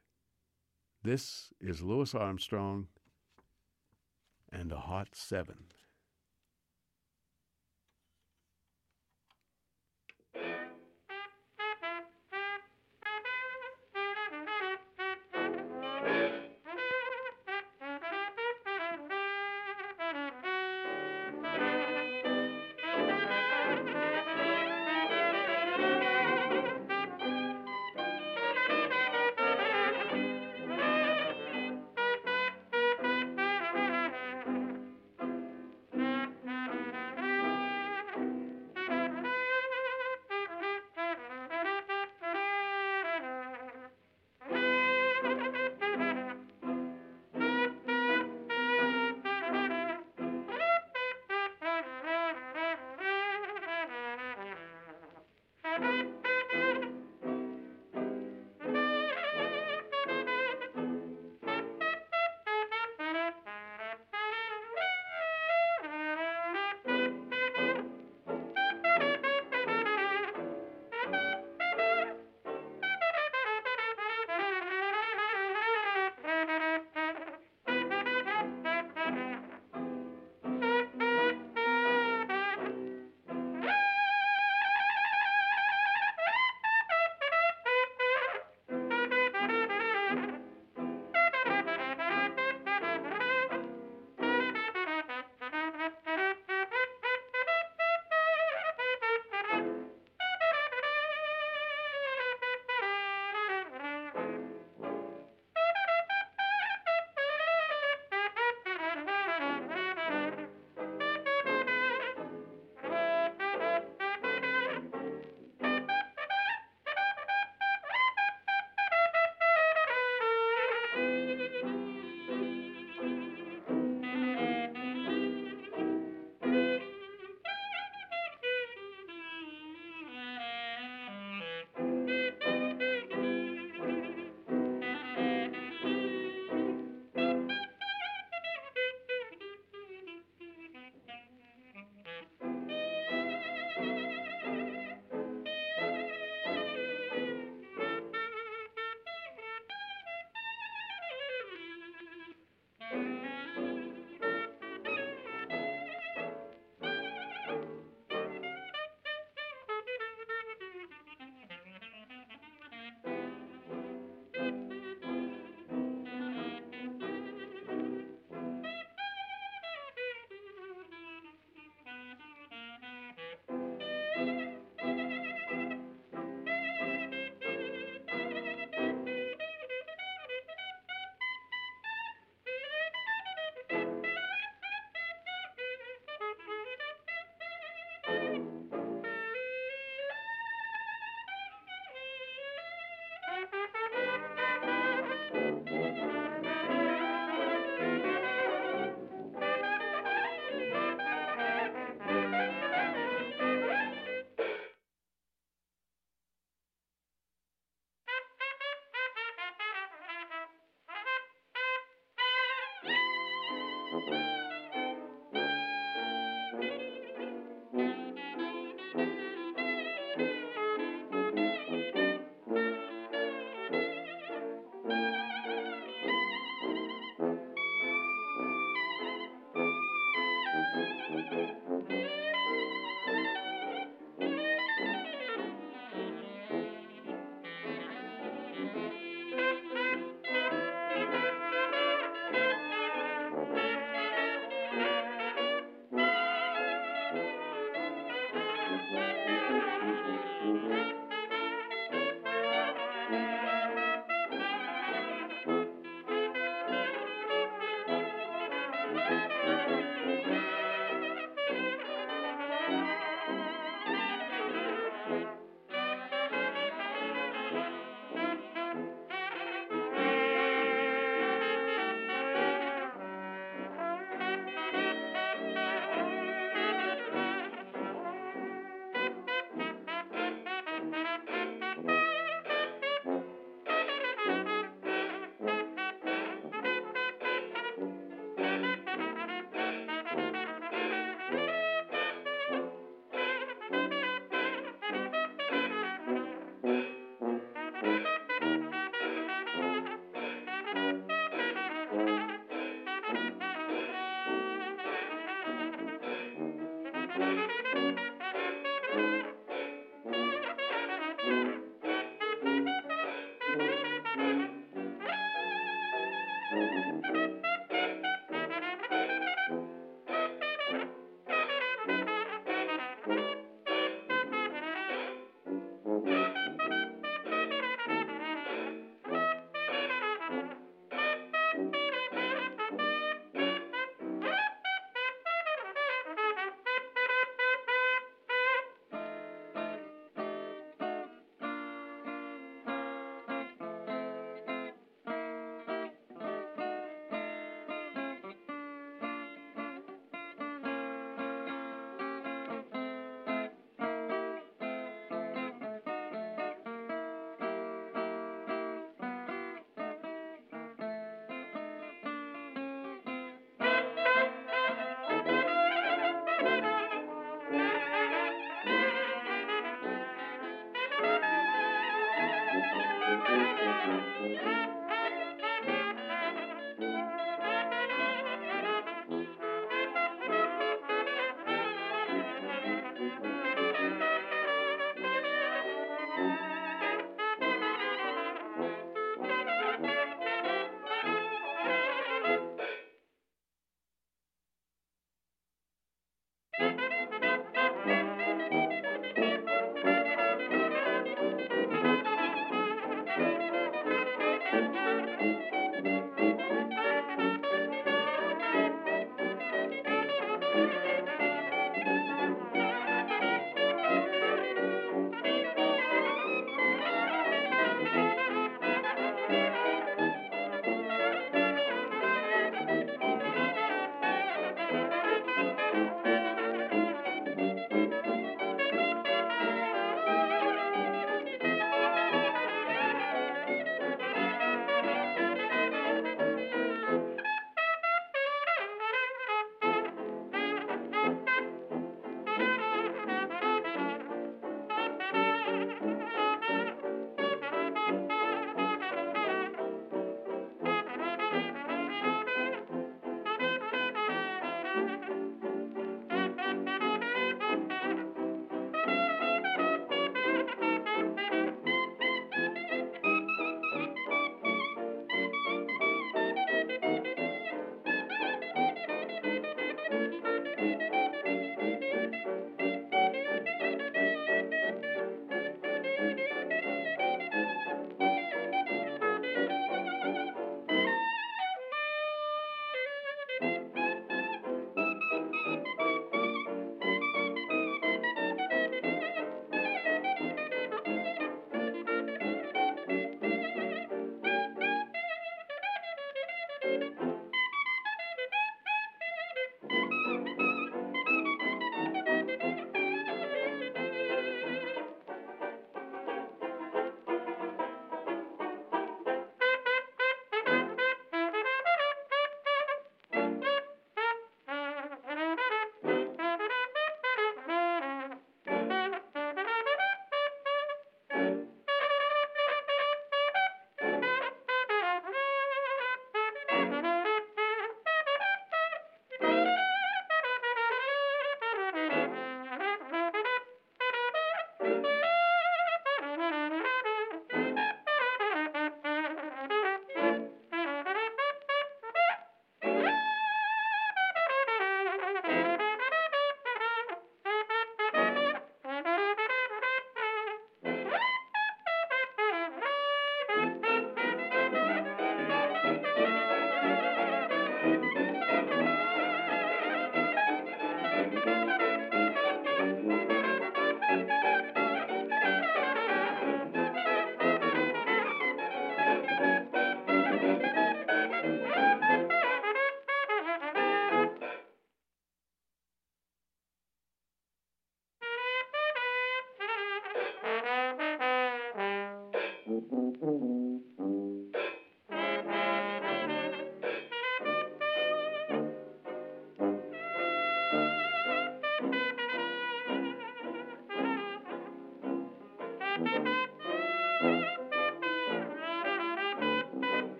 this is Louis Armstrong and a Hot Seven.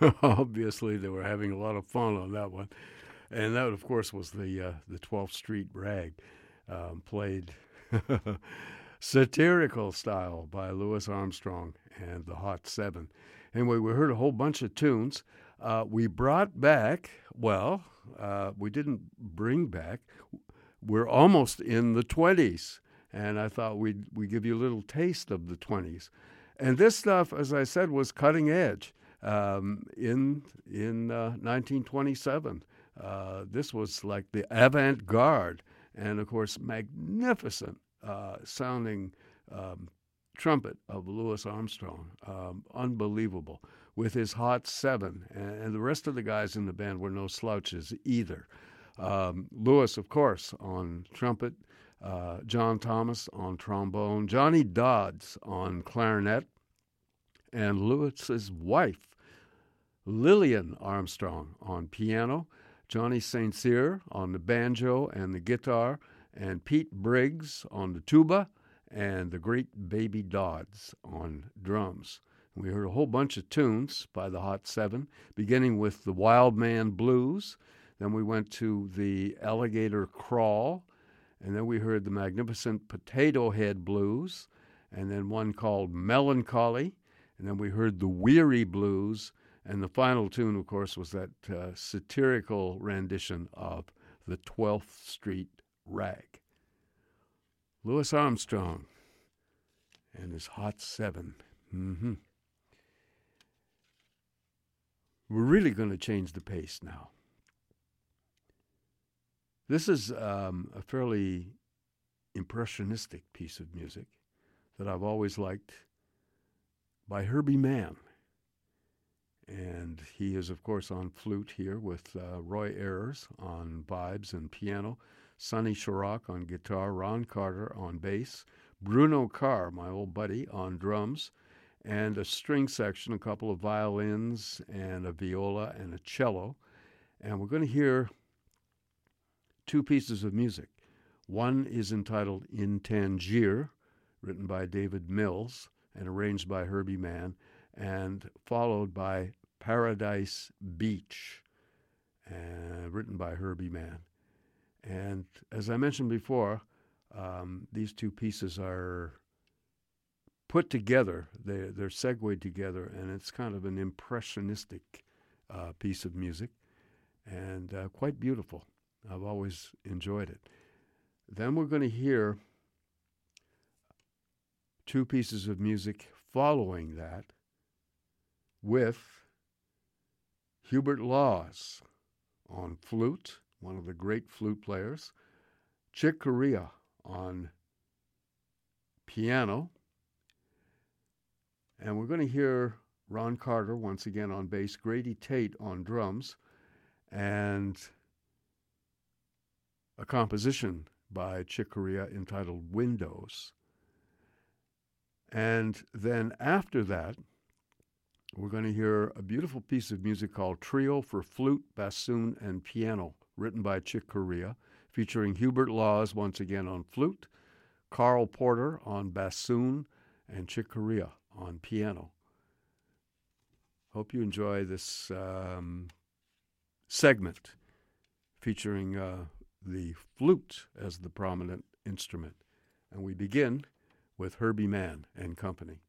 Obviously, they were having a lot of fun on that one, and that, of course, was the uh, the 12th Street Rag, um, played satirical style by Louis Armstrong and the Hot Seven. Anyway, we heard a whole bunch of tunes. Uh, we brought back, well, uh, we didn't bring back. We're almost in the 20s, and I thought we'd we give you a little taste of the 20s. And this stuff, as I said, was cutting edge um, in in uh, 1927. Uh, this was like the avant-garde, and of course, magnificent uh, sounding um, trumpet of Louis Armstrong, um, unbelievable, with his hot seven, and, and, the rest of the guys in the band were no slouches either. Um, Louis, of course, on trumpet, uh, John Thomas on trombone, Johnny Dodds on clarinet, and Louis's wife, Lillian Armstrong, on piano, Johnny St. Cyr on the banjo and the guitar, and Pete Briggs on the tuba, and the great Baby Dodds on drums. We heard a whole bunch of tunes by the Hot Seven, beginning with the Wild Man Blues. Then we went to the Alligator Crawl, and then we heard the magnificent Potato Head Blues, and then one called Melancholy, and then we heard the Weary Blues, and the final tune, of course, was that uh, satirical rendition of the 12th Street Rag. Louis Armstrong and his Hot 7 Mm-hmm. We're really going to change the pace now. This is um, a fairly impressionistic piece of music that I've always liked by Herbie Mann. And he is, of course, on flute here with uh, Roy Ayers on vibes and piano. Sonny Sharrock on guitar, Ron Carter on bass, Bruno Carr, my old buddy, on drums, and a string section, a couple of violins, and a viola and a cello. And we're going to hear two pieces of music. One is entitled In Tangier, written by David Mills and arranged by Herbie Mann, and followed by Paradise Beach, uh, written by Herbie Mann. And as I mentioned before, um, these two pieces are put together, they, they're segued together, and it's kind of an impressionistic uh, piece of music and uh, quite beautiful. I've always enjoyed it. Then we're going to hear two pieces of music following that with Hubert Laws on flute one of the great flute players, Chick Corea on piano, and we're going to hear Ron Carter once again on bass, Grady Tate on drums, and a composition by Chick Corea entitled Windows. And then after that, we're going to hear a beautiful piece of music called Trio for Flute, Bassoon, and Piano written by Chick Corea, featuring Hubert Laws once again on flute, Carl Porter on bassoon, and Chick Corea on piano. Hope you enjoy this um, segment featuring uh, the flute as the prominent instrument. And we begin with Herbie Mann and Company.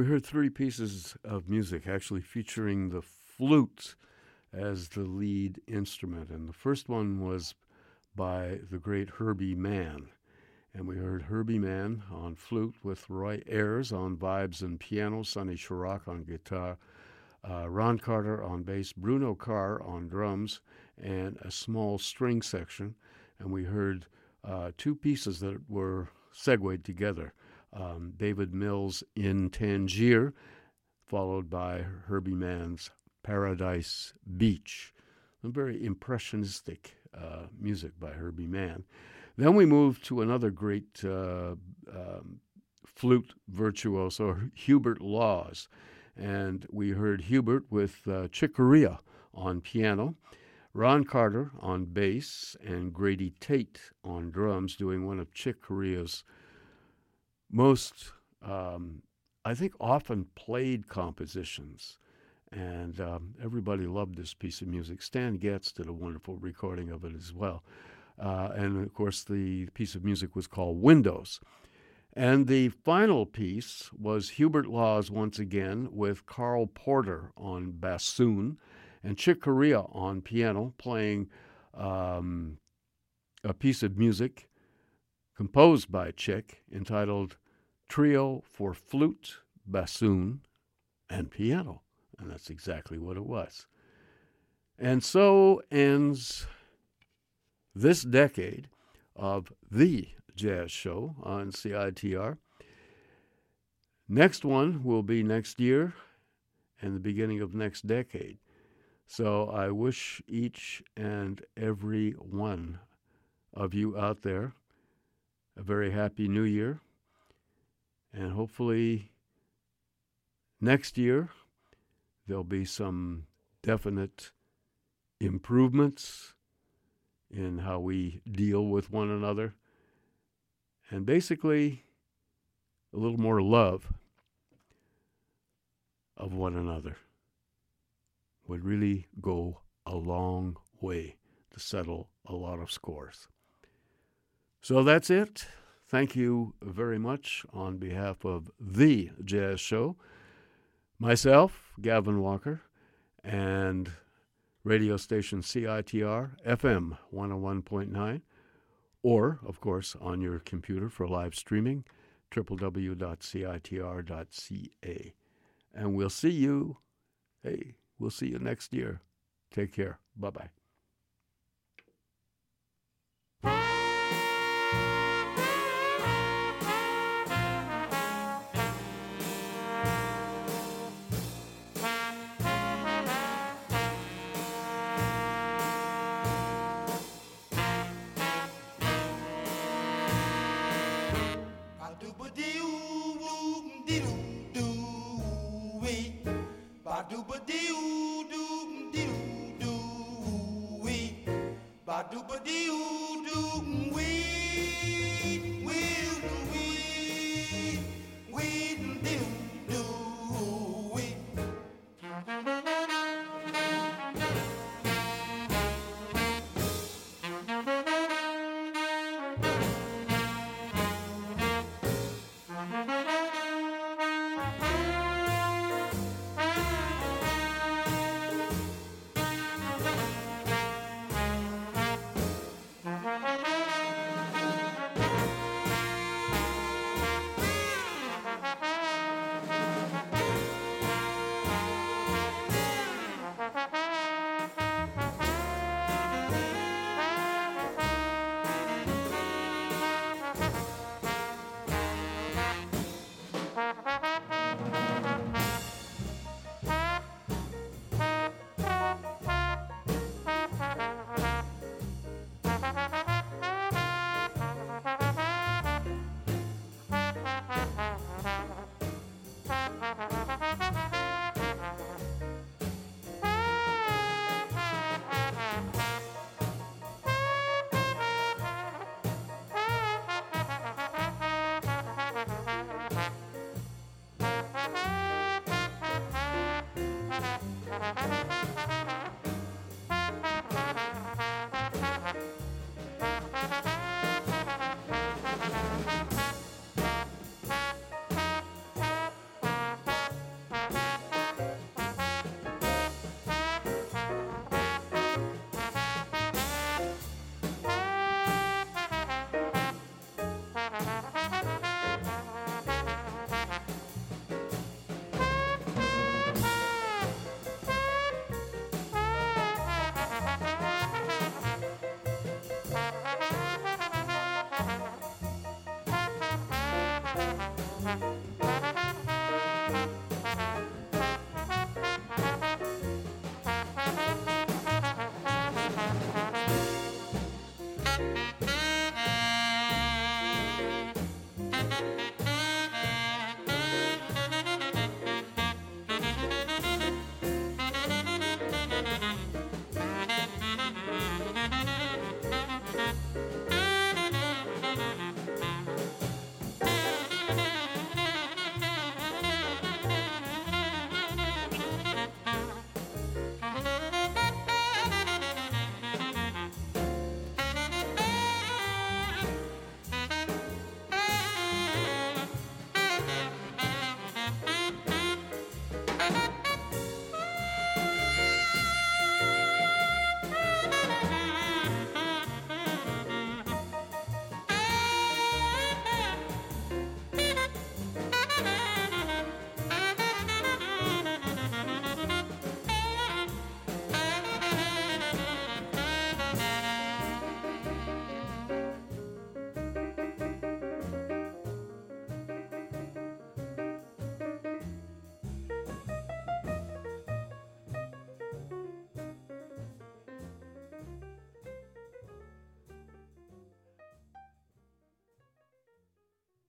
We heard three pieces of music actually featuring the flute as the lead instrument. And the first one was by the great Herbie Mann. And we heard Herbie Mann on flute with Roy Ayers on vibes and piano, Sonny Sharrock on guitar, uh, Ron Carter on bass, Bruno Carr on drums, and a small string section. And we heard uh, two pieces that were segued together um, David Mills in Tangier, followed by Herbie Mann's Paradise Beach. A very impressionistic uh, music by Herbie Mann. Then we moved to another great uh, um, flute virtuoso, Hubert Laws. And we heard Hubert with uh, Chick Corea on piano, Ron Carter on bass, and Grady Tate on drums, doing one of Chick Corea's most, um, I think, often played compositions. And um, everybody loved this piece of music. Stan Getz did a wonderful recording of it as well. Uh, and of course, the piece of music was called Windows. And the final piece was Hubert Laws once again with Carl Porter on bassoon and Chick Corea on piano, playing um, a piece of music composed by Chick entitled Trio for Flute, Bassoon, and Piano. And that's exactly what it was. And so ends this decade of the jazz show on CITR. Next one will be next year and the beginning of next decade. So I wish each and every one of you out there a very happy new year. And hopefully next year there'll be some definite improvements in how we deal with one another, and basically a little more love of one another would really go a long way to settle a lot of scores. So that's it. Thank you very much on behalf of The Jazz Show, myself, Gavin Walker, and radio station CITR FM 101.9, or, of course, on your computer for live streaming, www.citr.ca. And we'll see you, hey, we'll see you next year. Take care. Bye bye. Ba dooba